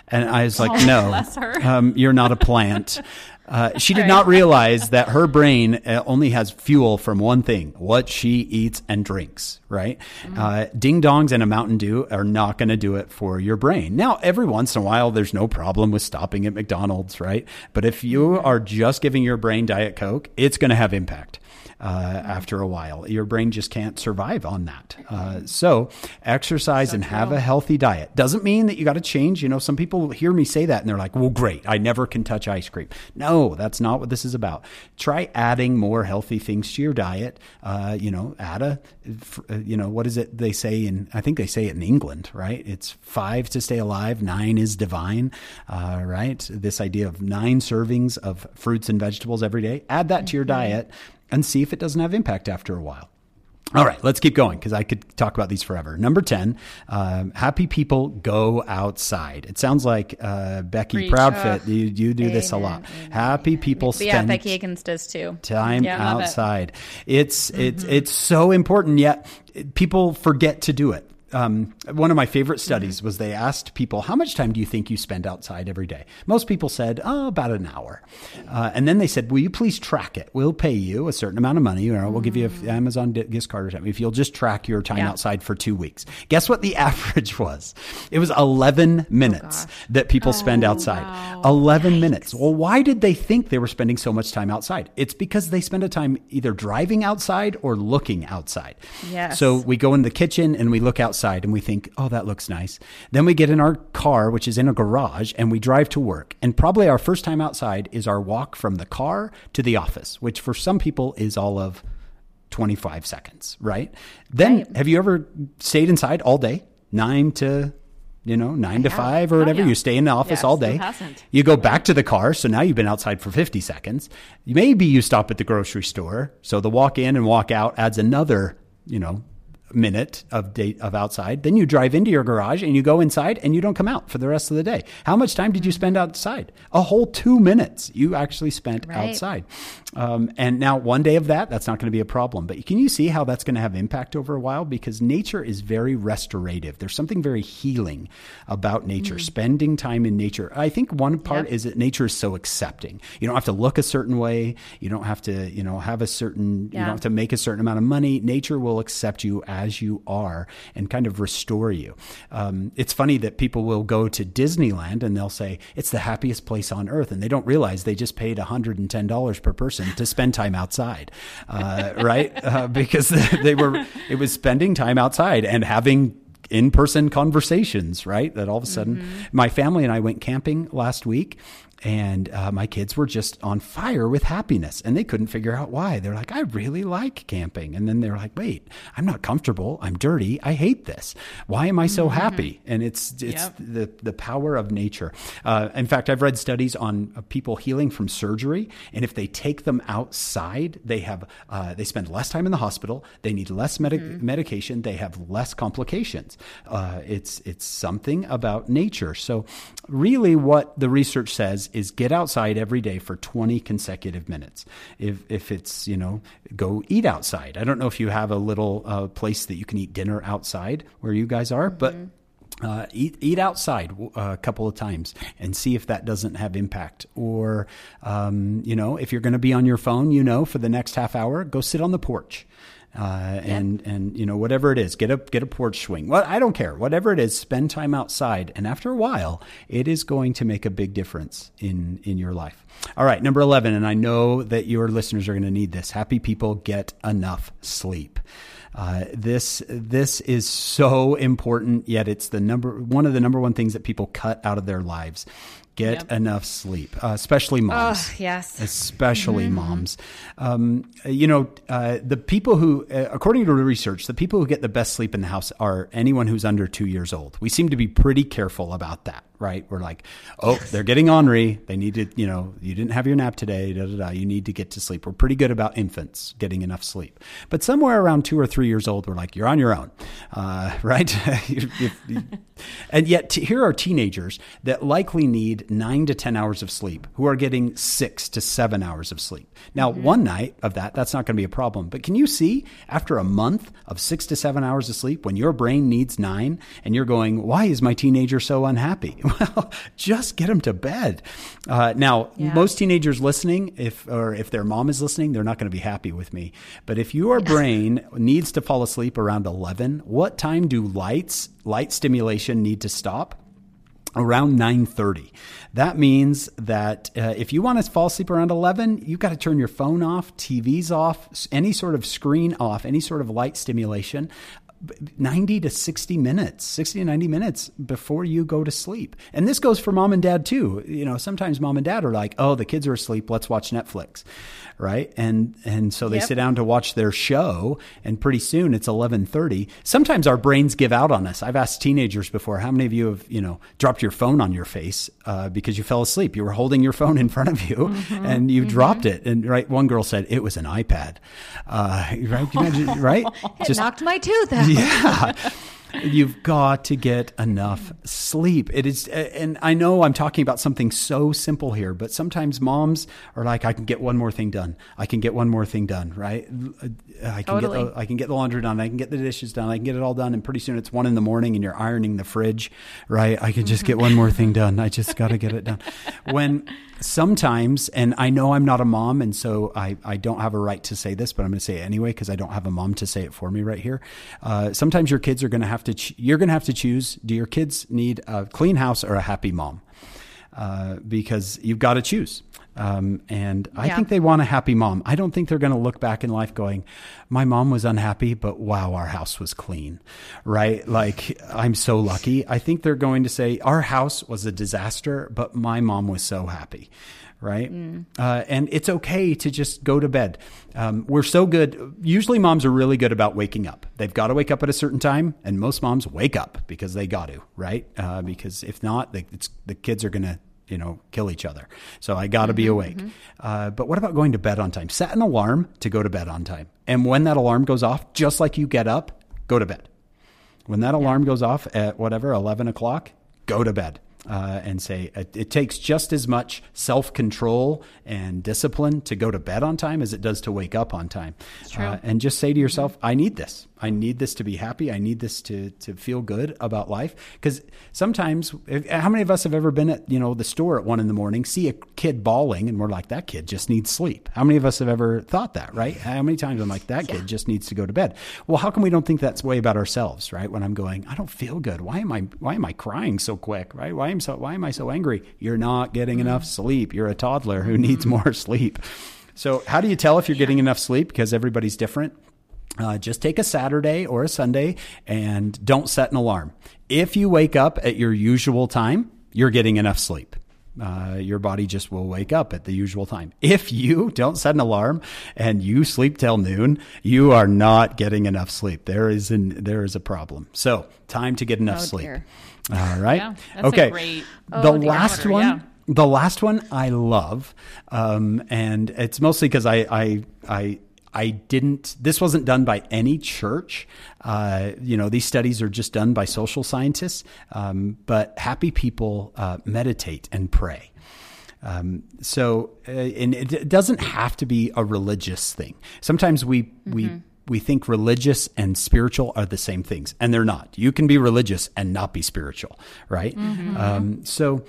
And I was like, Oh, No, um, you're not a plant. Uh, <laughs> she did not realize that her brain uh, only has fuel from one thing what she eats and drinks, right? Uh, ding dongs and a Mountain Dew are not going to do it for your brain. Now, every once in a while, there's no problem with stopping at McDonald's, right? But if you are just giving your brain Diet Coke, it's going to have impact. Uh, after a while, your brain just can't survive on that. Uh, so, exercise and have a healthy diet doesn't mean that you got to change. You know, some people hear me say that and they're like, well, great. I never can touch ice cream. No, that's not what this is about. Try adding more healthy things to your diet. Uh, you know, add a, uh, you know, what is it they say in, I think they say it in England, right? It's five to stay alive, nine is divine, uh, right? This idea of nine servings of fruits and vegetables every day. Add that to your diet and see if it doesn't have impact after a while. All right, let's keep going because I could talk about these forever. Number 10, um, happy people go outside. It sounds like uh, Becky Preach. Proudfit, you, you do this a lot. amen, happy people But yeah, spend Becky Akins does too. time Yeah, love it. outside. It's it's it's so important. Yet people forget to do it. Um, one of my favorite studies was they asked people, "How much time do you think you spend outside every day?" Most people said, "Oh, about an hour." Uh, and then they said, "Will you please track it? We'll pay you a certain amount of money. Know, we'll give you an Amazon gift card or something if you'll just track your time Yeah. outside for two weeks." Guess what the <laughs> average was? It was 11 minutes that people spend outside. 11 minutes. Well, why did they think they were spending so much time outside? It's because they spend a time either driving outside or looking outside. Yes. So we go in the kitchen and we look outside and we think, oh, that looks nice. Then we get in our car, which is in a garage, and we drive to work. And probably our first time outside is our walk from the car to the office, which for some people is all of 25 seconds, right? Then Right. have you ever stayed inside all day? Nine to you know, nine to have. five or oh, whatever. yeah. You stay in the office Yes, all day. hasn't? You go back to the car, so now you've been outside for 50 seconds. Maybe you stop at the grocery store. So the walk in and walk out adds another, you know, minute of date of outside. Then you drive into your garage and you go inside and you don't come out for the rest of the day. How much time did you spend outside? A whole two minutes you actually spent Right. outside. Um, and now one day of that, that's not going to be a problem. But can you see how that's going to have impact over a while? Because nature is very restorative. There's something very healing about nature, spending time in nature. I think one part Yep. is that nature is so accepting. You don't have to look a certain way. You don't have to, you know, have a certain, you don't have to make a certain amount of money. Nature will accept you as you are and kind of restore you. Um, it's funny that people will go to Disneyland and they'll say it's the happiest place on earth, and they don't realize they just paid $110 per person to spend time outside, uh, <laughs> right? Uh, because <laughs> they were, it was spending time outside and having in-person conversations right that all of a sudden my family and i went camping last week and uh, my kids were just on fire with happiness and they couldn't figure out why. They're like i really like camping. And then they're like wait i'm not comfortable. I'm dirty. I hate this. Why am i so happy? And it's it's Yep. the the power of nature. Uh, in fact i've read studies on uh, people healing from surgery and if they take them outside they have uh, they spend less time in the hospital they need less medic- medication they have less complications. Uh, it's it's something about nature. So really what the research says is get outside every day for 20 consecutive minutes if if it's you know go eat outside i don't know if you have a little uh, place that you can eat dinner outside where you guys are but uh, eat eat outside uh, a couple of times and see if that doesn't have impact. Or um, you know, if you're going to be on your phone, you know, for the next half hour, go sit on the porch. Uh, and and you know whatever it is, get a get a porch swing. Well, I don't care. Whatever it is, spend time outside, and after a while, it is going to make a big difference in in your life. All right, number eleven, and I know that your listeners are going to need this. Happy people get enough sleep. Uh, this this is so important, yet it's the number one of the number one things that people cut out of their lives. Get Yep. enough sleep, uh, especially moms Oh, yes. especially moms. Um, you know, uh, the people who, uh, according to research, the people who get the best sleep in the house are anyone who's under two years old. We seem to be pretty careful about that, right? We're like, oh, they're getting ornery. They need to, you know, you didn't have your nap today. Da, da, da. You need to get to sleep. We're pretty good about infants getting enough sleep. But somewhere around two or three years old, we're like, you're on your own, uh, <laughs> right? <laughs> And yet, t- here are teenagers that likely need nine to 10 hours of sleep who are getting six to seven hours of sleep. Now, one night of that, that's not going to be a problem. But can you see after a month of six to seven hours of sleep when your brain needs nine and you're going, why is my teenager so unhappy? <laughs> Well, <laughs> just get them to bed. Uh, now, Yeah. most teenagers listening, if or if their mom is listening, they're not going to be happy with me. But if your brain needs to fall asleep around 11, what time do lights, light stimulation need to stop? around 9.30 that means that uh, if you want to fall asleep around 11 you've got to turn your phone off tvs off any sort of screen off any sort of light stimulation 90 to 60 minutes 60 to 90 minutes before you go to sleep. And this goes for mom and dad too. You know sometimes mom and dad are like oh the kids are asleep. Let's watch netflix. Right? And and so they Yep. sit down to watch their show and pretty soon it's 11:30 sometimes our brains give out on us. I've asked teenagers before how many of you have you know dropped your phone on your face uh, because you fell asleep? You were holding your phone in front of you and you dropped it. And right one girl said it was an ipad. Uh, <laughs> right? Can you imagine, right? <laughs> It knocked my tooth out. <laughs> yeah. <laughs> You've got to get enough sleep. It is, and I know I'm talking about something so simple here, but sometimes moms are like, I can get one more thing done. I can get one more thing done, right? Uh, I can Totally. get the, I can get the laundry done. I can get the dishes done. I can get it all done. And pretty soon it's one in the morning and you're ironing the fridge, right? I can just get one more thing done. I just got to get it done. <laughs> When sometimes, and I know I'm not a mom, and so I, I don't have a right to say this, but I'm going to say it anyway because I don't have a mom to say it for me right here. Uh, sometimes your kids are going to have to, ch- you're going to have to choose do your kids need a clean house or a happy mom? Uh, because you've got to choose. Um, and I Yeah. think they want a happy mom. I don't think they're going to look back in life going, my mom was unhappy, but wow, our house was clean, right? Like, I'm so lucky. I think they're going to say, our house was a disaster, but my mom was so happy. Right. Uh, and it's okay to just go to bed. Um, we're so good. Usually, moms are really good about waking up. They've got to wake up at a certain time, and most moms wake up because they got to, right? Uh, because if not, they, it's, the kids are going to you know, kill each other. So I got to be awake. Uh, but what about going to bed on time? Set an alarm to go to bed on time. And when that alarm goes off, just like you get up, go to bed. When that alarm goes off at whatever, 11 o'clock, go to bed. Uh, and say it, it takes just as much self control and discipline to go to bed on time as it does to wake up on time. Uh, and just say to yourself, I need this. I need this to be happy. I need this to to feel good about life. Because sometimes, if, how many of us have ever been at you know the store at one in the morning, see a kid bawling, and we're like, that kid just needs sleep. How many of us have ever thought that? Right? How many times I'm like, that kid just needs to go to bed. Well, how come we don't think that's way about ourselves? Right? When I'm going, I don't feel good. Why am I Why am I crying so quick? Right? Why am so Why am I so angry? You're not getting mm-hmm. enough sleep. You're a toddler who mm-hmm. needs more <laughs> sleep. So, how do you tell if you're getting enough sleep? Because everybody's different. Uh, just take a Saturday or a Sunday and don't set an alarm. If you wake up at your usual time, you're getting enough sleep. Uh, your body just will wake up at the usual time. If you don't set an alarm and you sleep till noon, you are not getting enough sleep. There is an, there is a problem. So time to get enough Oh, sleep. dear. All right. Yeah, that's a okay. great the Oh, dear. last one yeah. the last one I love, um, and it's mostly because I, I I I didn't. This wasn't done by any church. Uh, you know, these studies are just done by social scientists. Um, but happy people uh, meditate and pray. Um, so, uh, and it, doesn't have to be a religious thing. Sometimes we we we think religious and spiritual are the same things, and they're not. You can be religious and not be spiritual, right? Mm-hmm. Um, so,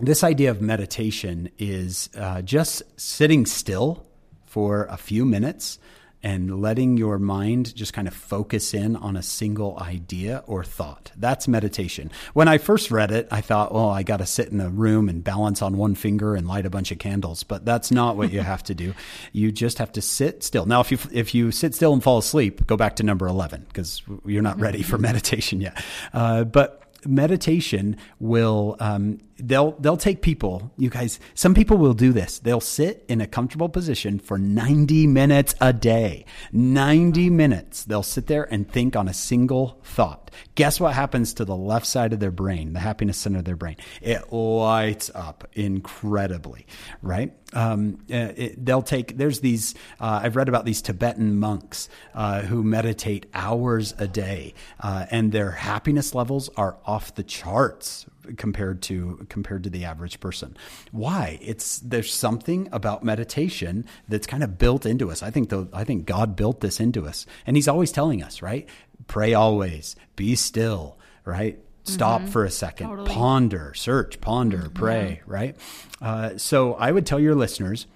this idea of meditation is uh, just sitting still for a few minutes and letting your mind just kind of focus in on a single idea or thought. That's meditation. When I first read it, I thought, well, I got to sit in a room and balance on one finger and light a bunch of candles. But that's not what you have to do. You just have to sit still. Now, if you if you sit still and fall asleep, go back to number eleven because you're not ready for <laughs> meditation yet. Uh, but meditation will um, they'll they'll take people. You guys some people will do this. They'll sit in a comfortable position for 90 minutes a day. 90 minutes. They'll sit there and think on a single thought. Guess what happens to the left side of their brain the happiness center of their brain? It lights up incredibly right? Um, uh, it, they'll take there's these uh, i've read about these tibetan monks uh, who meditate hours a day uh, and their happiness levels are off the charts compared to compared to the average person. Why? It's there's something about meditation that's kind of built into us. I think the I think God built this into us, and He's always telling us, right? Pray always, be still, right? Stop mm-hmm. for a second, totally. ponder, search, ponder, mm-hmm. pray, right? Uh, so I would tell your listeners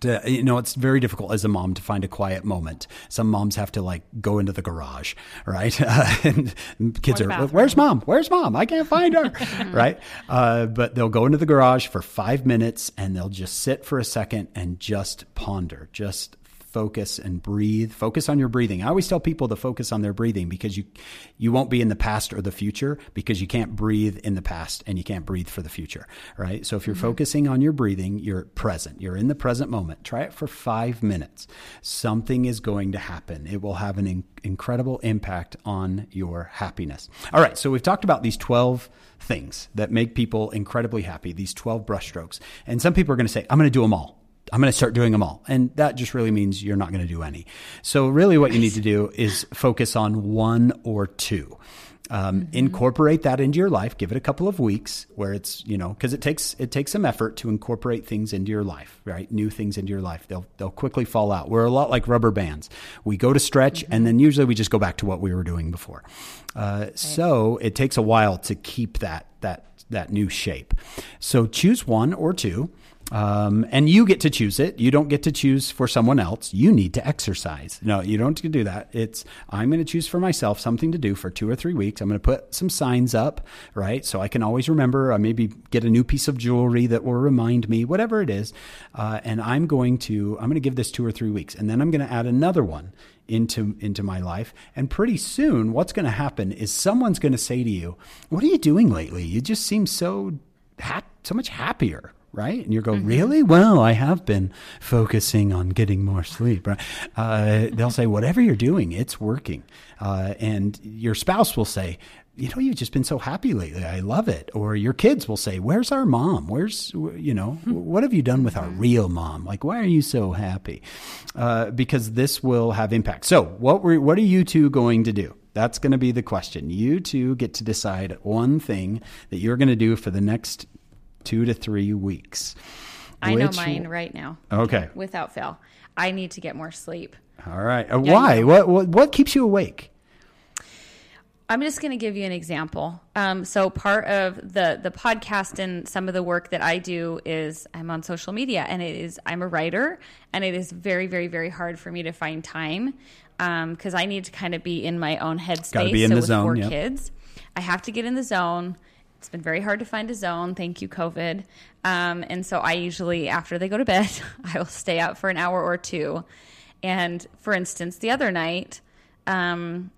to, you know, it's very difficult as a mom to find a quiet moment. Some moms have to like go into the garage, right? Uh, <laughs> and kids are, where's mom? Where's mom? I can't find her, <laughs> right? Uh, but they'll go into the garage for five minutes and they'll just sit for a second and just ponder, just focus and breathe. Focus on your breathing. I always tell people to focus on their breathing because you you won't be in the past or the future because you can't breathe in the past and you can't breathe for the future, right? So if you're mm-hmm. focusing on your breathing, you're present. You're in the present moment. Try it for 5 minutes. Something is going to happen. It will have an in- incredible impact on your happiness. All right, so we've talked about these 12 things that make people incredibly happy, these 12 brushstrokes. And some people are going to say, I'm going to do them all. I'm going to start doing them all. And that just really means you're not going to do any. So, really, what you need to do is focus on one or two. Um, mm-hmm. Incorporate that into your life. Give it a couple of weeks where it's you know because it takes it takes some effort to incorporate things into your life, right? New things into your life. They'll they'll quickly fall out. We're a lot like rubber bands. We go to stretch mm-hmm. and then usually we just go back to what we were doing before. Uh, right. So it takes a while to keep that that that new shape. So choose one or two. Um, and you get to choose it. You don't get to choose for someone else. You need to exercise. No, you don't do that. It's I'm going to choose for myself something to do for two or three weeks. I'm going to put some signs up, right? So I can always remember. I maybe get a new piece of jewelry that will remind me, whatever it is. Uh, and I'm going to I'm going to give this two or three weeks, and then I'm going to add another one into into my life and pretty soon what's going to happen is someone's going to say to you what are you doing lately you just seem so ha- so much happier right? And you go, mm-hmm. really? Well, I have been focusing on getting more sleep, right? Uh, they'll say, whatever you're doing, it's working. Uh, and your spouse will say, you know, you've just been so happy lately. I love it. Or your kids will say, where's our mom? Where's, you know, hmm. what have you done with our mm-hmm. real mom? Like, why are you so happy? Uh, because this will have impact. So what were, what are you two going to do? That's going to be the question. You two get to decide one thing that you're going to do for the next two to three weeks. I know mine right now. Okay. Without fail. I need to get more sleep. All right. Uh, why? What, what, what keeps you awake? I'm just going to give you an example. Um, so part of the the podcast and some of the work that I do is I'm on social media, and it is I'm a writer, and it is very, very, very hard for me to find time because um, I need to kind of be in my own headspace. Got to be in so the with zone. Four yep. kids, I have to get in the zone. It's been very hard to find a zone. Thank you, COVID. Um, and so I usually, after they go to bed, <laughs> I will stay out for an hour or two. And for instance, the other night, um,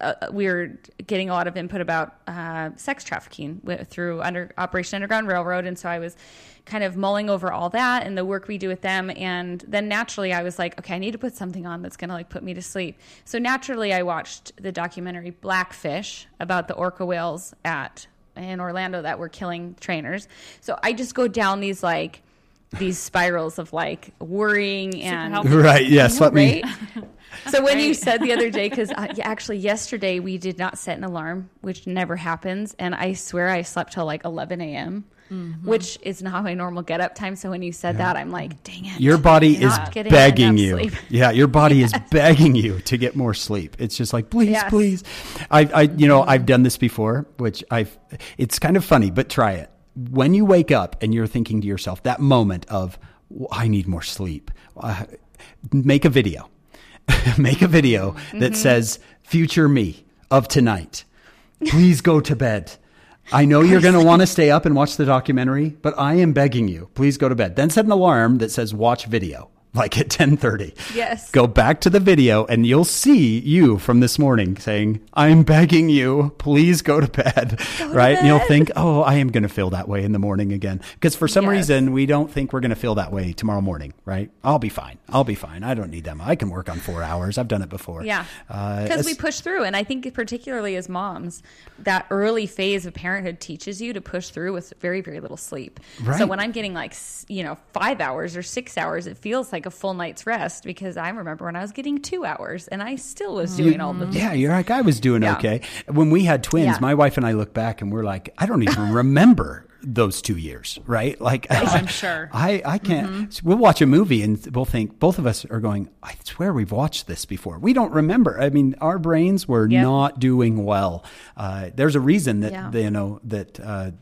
uh, we were getting a lot of input about uh, sex trafficking through under Operation Underground Railroad, and so I was kind of mulling over all that and the work we do with them. And then naturally, I was like, okay, I need to put something on that's going to like put me to sleep. So naturally, I watched the documentary Blackfish about the orca whales at in Orlando that were killing trainers. So I just go down these like these spirals of like worrying and right. Yes, know, let me. <laughs> so when right. you said the other day, because uh, <laughs> actually yesterday we did not set an alarm, which never happens, and I swear I slept till like 11 a.m. which is not my normal get up time. So when you said that, I'm like, dang it. Your body is begging you. sleep. <laughs> Yeah, your body is begging you to get more sleep. It's just like, please, Yes. please. I, I, you know, I've done this before, which I've. It's kind of funny, but try it. When you wake up and you're thinking to yourself, that moment of, "W- I need more sleep. Uh, make a video. <laughs> make a video that says, future me of tonight. Please go to bed. I know you're going to want to stay up and watch the documentary, but I am begging you, please go to bed. Then set an alarm that says watch video, like at 10:30. Yes. Go back to the video and you'll see you from this morning saying, "I'm begging you, please go to bed." right? And you'll think, "Oh, I am going to feel that way in the morning again." Because for some Yes. reason, we don't think we're going to feel that way tomorrow morning, right? I'll be fine. I'll be fine. I don't need them. I can work on 4 hours. I've done it before. Yeah. Uh, Because we push through. And I think, particularly as moms, that early phase of parenthood teaches you to push through with very, very little sleep. Right. So when I'm getting like, you know, five hours or six hours, it feels like a full night's rest because I remember when I was getting two hours and I still was doing all the. Yeah, you're like, I was doing Yeah. okay. When we had twins, Yeah. my wife and I look back and we're like, I don't even <laughs> remember those two years, right? Like, I'm <laughs> sure. I, I can't. Mm-hmm. so we'll watch a movie and we'll think, both of us are going, I swear we've watched this before. We don't remember. I mean, our brains were Yep. not doing well. Uh, there's a reason that, Yeah. you know, that, uh,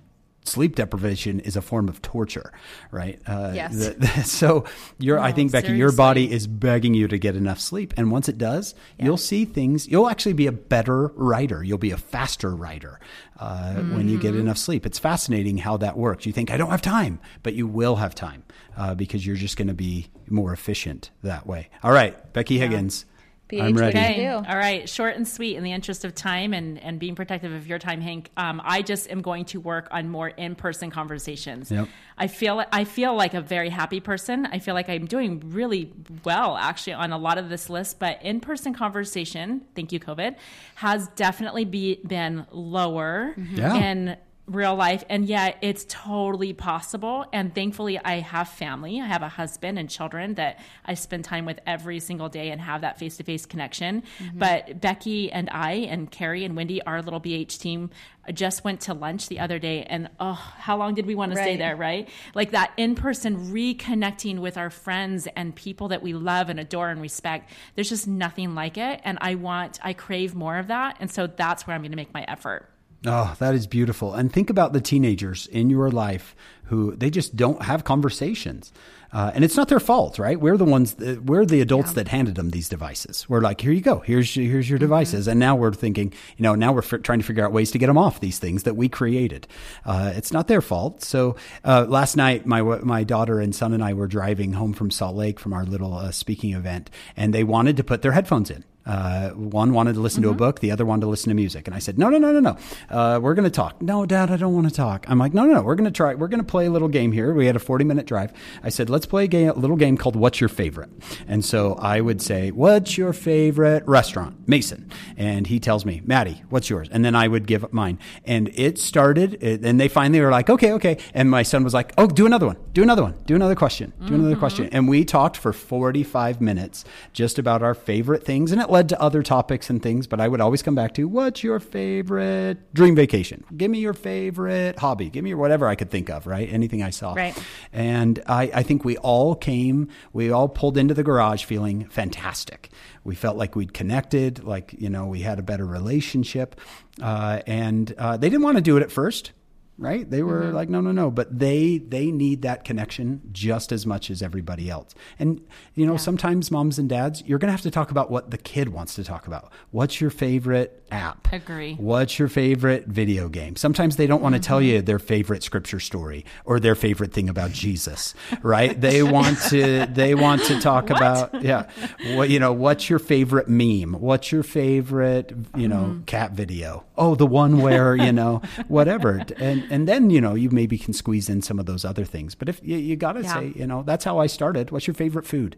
Sleep deprivation is a form of torture, right? Uh, Yes. the- <laughs> so you're, I No, think, Becky, your body is begging you to get enough sleep. And once it does, you'll see things. You'll actually be a better writer. You'll be a faster writer uh, when you get Mm-hmm. enough sleep. It's fascinating how that works. You think, I don't have time, but you will have time uh, because you're just going to be more efficient that way. All right, Becky Higgins. BH, I'm ready. Okay. All right. Short and sweet in the interest of time and, and being protective of your time, Hank. Um, I just am going to work on more in person conversations. Yep. I feel I feel like a very happy person. I feel like I'm doing really well actually on a lot of this list, but in person conversation, thank you, COVID, has definitely be, been lower Yeah. in real life and yet it's totally possible. And thankfully i have family. I have a husband and children that i spend time with every single day and have that face-to-face connection. Mm-hmm. But becky and i and carrie and wendy our little bh team just went to lunch the other day and oh how long did we want to stay there right? Like that in-person reconnecting with our friends and people that we love and adore and respect there's just nothing like it and i want i crave more of that and so that's where i'm going to make my effort Oh, that is beautiful. And think about the teenagers in your life who they just don't have conversations. Uh, and it's not their fault, right? We're the ones, that, we're the adults that handed them these devices. We're like, here you go. Here's, your- here's your devices. And now we're thinking, you know, now we're f- trying to figure out ways to get them off these things that we created. Uh, it's not their fault. So, uh, last night, my, my daughter and son and I were driving home from Salt Lake from our little uh, speaking event and they wanted to put their headphones in. Uh, one wanted to listen to a book, the other wanted to listen to music. And I said, no, no, no, no, no. Uh, we're going to talk. No, dad, I don't want to talk. I'm like, no, no, no. We're going to try. We're going to play a little game here. We had a 40 minute drive. I said, let's play a, game, a little game called What's Your Favorite? And so I would say, what's your favorite restaurant? Mason. And he tells me, Maddie, what's yours? And then I would give mine. And it started, it, and they finally were like, okay, okay. And my son was like, oh, do another one. Do another one. Do another question. Do another question. And we talked for 45 minutes just about our favorite things. And it led to other topics and things, but I would always come back to what's your favorite dream vacation? Give me your favorite hobby. Give me your whatever I could think of, right? Anything I saw. Right. And I, I think we all came, we all pulled into the garage feeling fantastic. We felt like we'd connected, like, you know, we had a better relationship. Uh, and uh, they didn't want to do it at first right? They were mm-hmm. like no no no. But they they need that connection just as much as everybody else. And you know sometimes moms and dads you're going to have to talk about what the kid wants to talk about. What's your favorite app. Agree. what's your favorite video game? Sometimes they don't want to tell mm-hmm. you their favorite scripture story or their favorite thing about jesus right? They want to they want to talk <laughs> about yeah. What you know what's your favorite meme? What's your favorite you know mm-hmm. cat video? Oh the one where you know <laughs> whatever. And and then you know you maybe can squeeze in some of those other things. But if you, you gotta Yeah. say you know that's how i started. What's your favorite food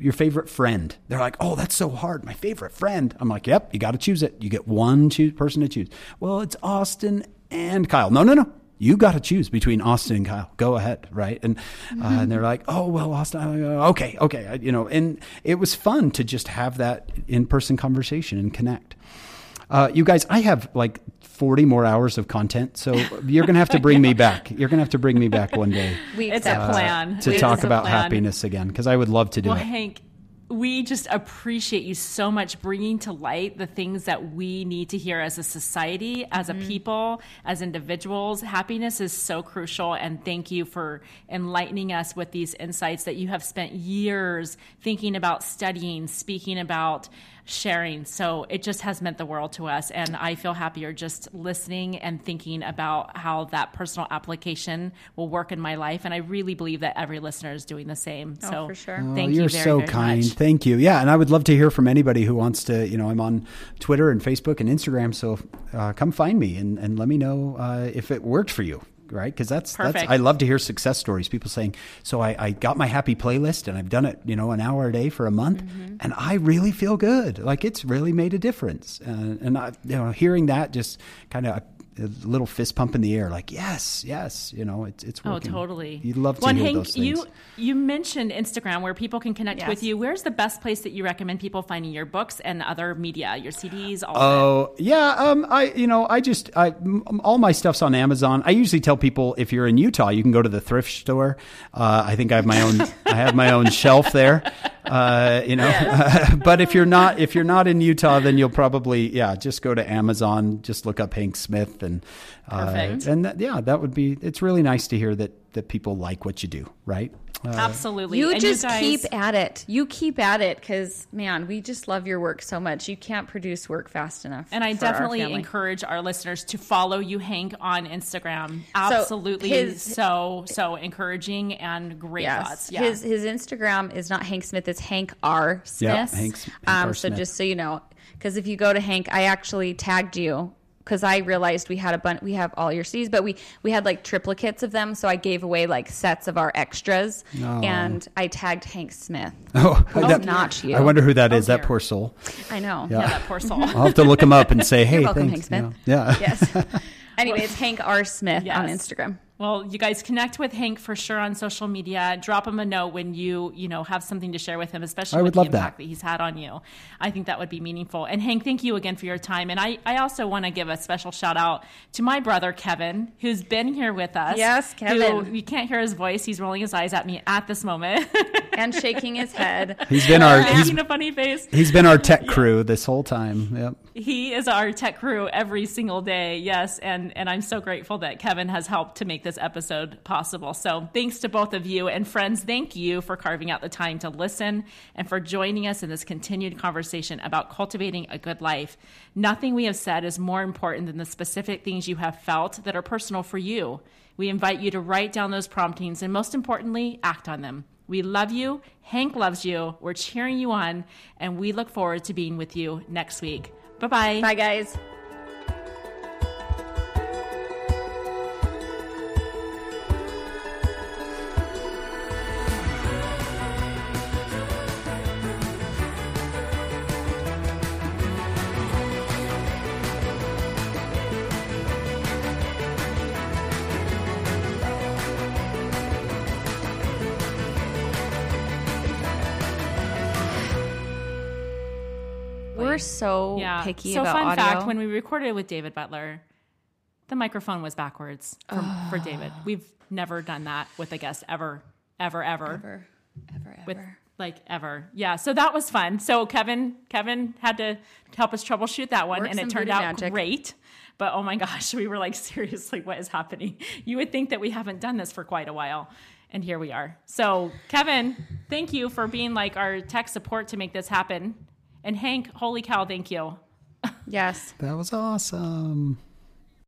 your favorite friend they're like oh that's so hard my favorite friend i'm like yep you got to choose it you get one choo- person to choose well it's austin and kyle no no no you got to choose between Austin and Kyle. Go ahead, right? And uh, and they're like, "Oh well, Austin, uh, okay, okay," I- you know. And it was fun to just have that in person conversation and connect. Uh, you guys, I have like 40 more hours of content, so you're going to have to bring me back. You're going to have to bring me back one day We It's a plan. to It talk about plan. happiness again because I would love to do Well, it. Hank, we just appreciate you so much bringing to light the things that we need to hear as a society, as a people, as individuals. Happiness is so crucial, and thank you for enlightening us with these insights that you have spent years thinking about studying, speaking about. Sharing. So it just has meant the world to us. And I feel happier just listening and thinking about how that personal application will work in my life. And I really believe that every listener is doing the same. Oh, so for sure. Oh, Thank you're you very, so very kind. much. Thank you. Yeah, and I would love to hear from anybody who wants to. You know, I'm on Twitter and Facebook and Instagram, so uh, come find me and, and let me know uh, if it worked for you. Right, because that's that's Perfect. I love to hear success stories. People saying, "So I, I got my happy playlist and I've done it, you know, an hour a day for a month, Mm-hmm. and I really feel good. Like it's really made a difference." Uh, and I, you know, hearing that just kind of a little fist pump in the air, like yes, yes, you know, it's it's working. Oh, totally. You'd love to well, and hear Hank, those things. You you mentioned Instagram where people can connect Yes. with you. Where's the best place that you recommend people finding your books and other media, your CDs, all of Oh yeah, um, I you know I just I m- all my stuff's on Amazon. I usually tell people if you're in Utah, you can go to the thrift store. Uh, I think I have my own <laughs> I have my own shelf there. Uh, you know, <laughs> but if you're not if you're not in Utah, then you'll probably yeah just go to Amazon. Just look up Hank Smith and uh, and that, yeah, that would be. It's really nice to hear that that people like what you do, right? Uh. Absolutely. You And just guys- keep at it. You keep at it because, man, we just love your work so much. You can't produce work fast enough. And I for our definitely family. encourage our listeners to follow you, Hank, on Instagram. Absolutely, his- so so encouraging and great Yes. thoughts. Yeah. His his Instagram is not Hank Smith, it's Hank R. Smith. Yeah, Hank- Hank R. um, so just so you know, because if you go to Hank, I actually tagged you because I realized we had a bunch. We have all your C's, but we we had like triplicates of them, so I gave away like sets of our extras, and I tagged Hank Smith. <laughs> oh, It's not you. I wonder who that oh, is. That dear. poor soul. I know. yeah, that poor soul. I'll have to look him up and say, <laughs> "Hey, welcome, thanks." Hank Smith. Yeah. <laughs> yeah. Yes. anyway, it's Hank R. Smith on Instagram. Well, you guys connect with Hank for sure on social media. Drop him a note when you, you know, have something to share with him, especially I with would love the that. impact that. he's had on you. I think that would be meaningful. And Hank, thank you again for your time. And I, I also want to give a special shout out to my brother Kevin, who's been here with us. Yes, Kevin. Who, you can't hear his voice; he's rolling his eyes at me at this moment. <laughs> And shaking his head. He's been our he's making a funny face. He's been our tech crew this whole time. Yep. He is our tech crew every single day. Yes, and and I'm so grateful that Kevin has helped to make this episode possible. So, thanks to both of you and friends, thank you for carving out the time to listen and for joining us in this continued conversation about cultivating a good life. Nothing we have said is more important than the specific things you have felt that are personal for you. We invite you to write down those promptings and most importantly, act on them. We love you. Hank loves you. We're cheering you on, and we look forward to being with you next week. Bye bye. Bye, guys. So Yeah. picky so about fun audio. fact: when we recorded with David Butler, the microphone was backwards for, for David. <sighs> We've never done that with a guest ever, ever, ever, ever, ever, with like ever. Yeah. So that was fun. So Kevin, Kevin had to help us troubleshoot that one, Work and it turned out magic. great. But oh my gosh, <laughs> we were like, seriously, what is happening? <laughs> You would think that we haven't done this for quite a while. And here we are. So, Kevin, thank you for being like our tech support to make this happen. And Hank, holy cow, thank you. Yes. That was awesome.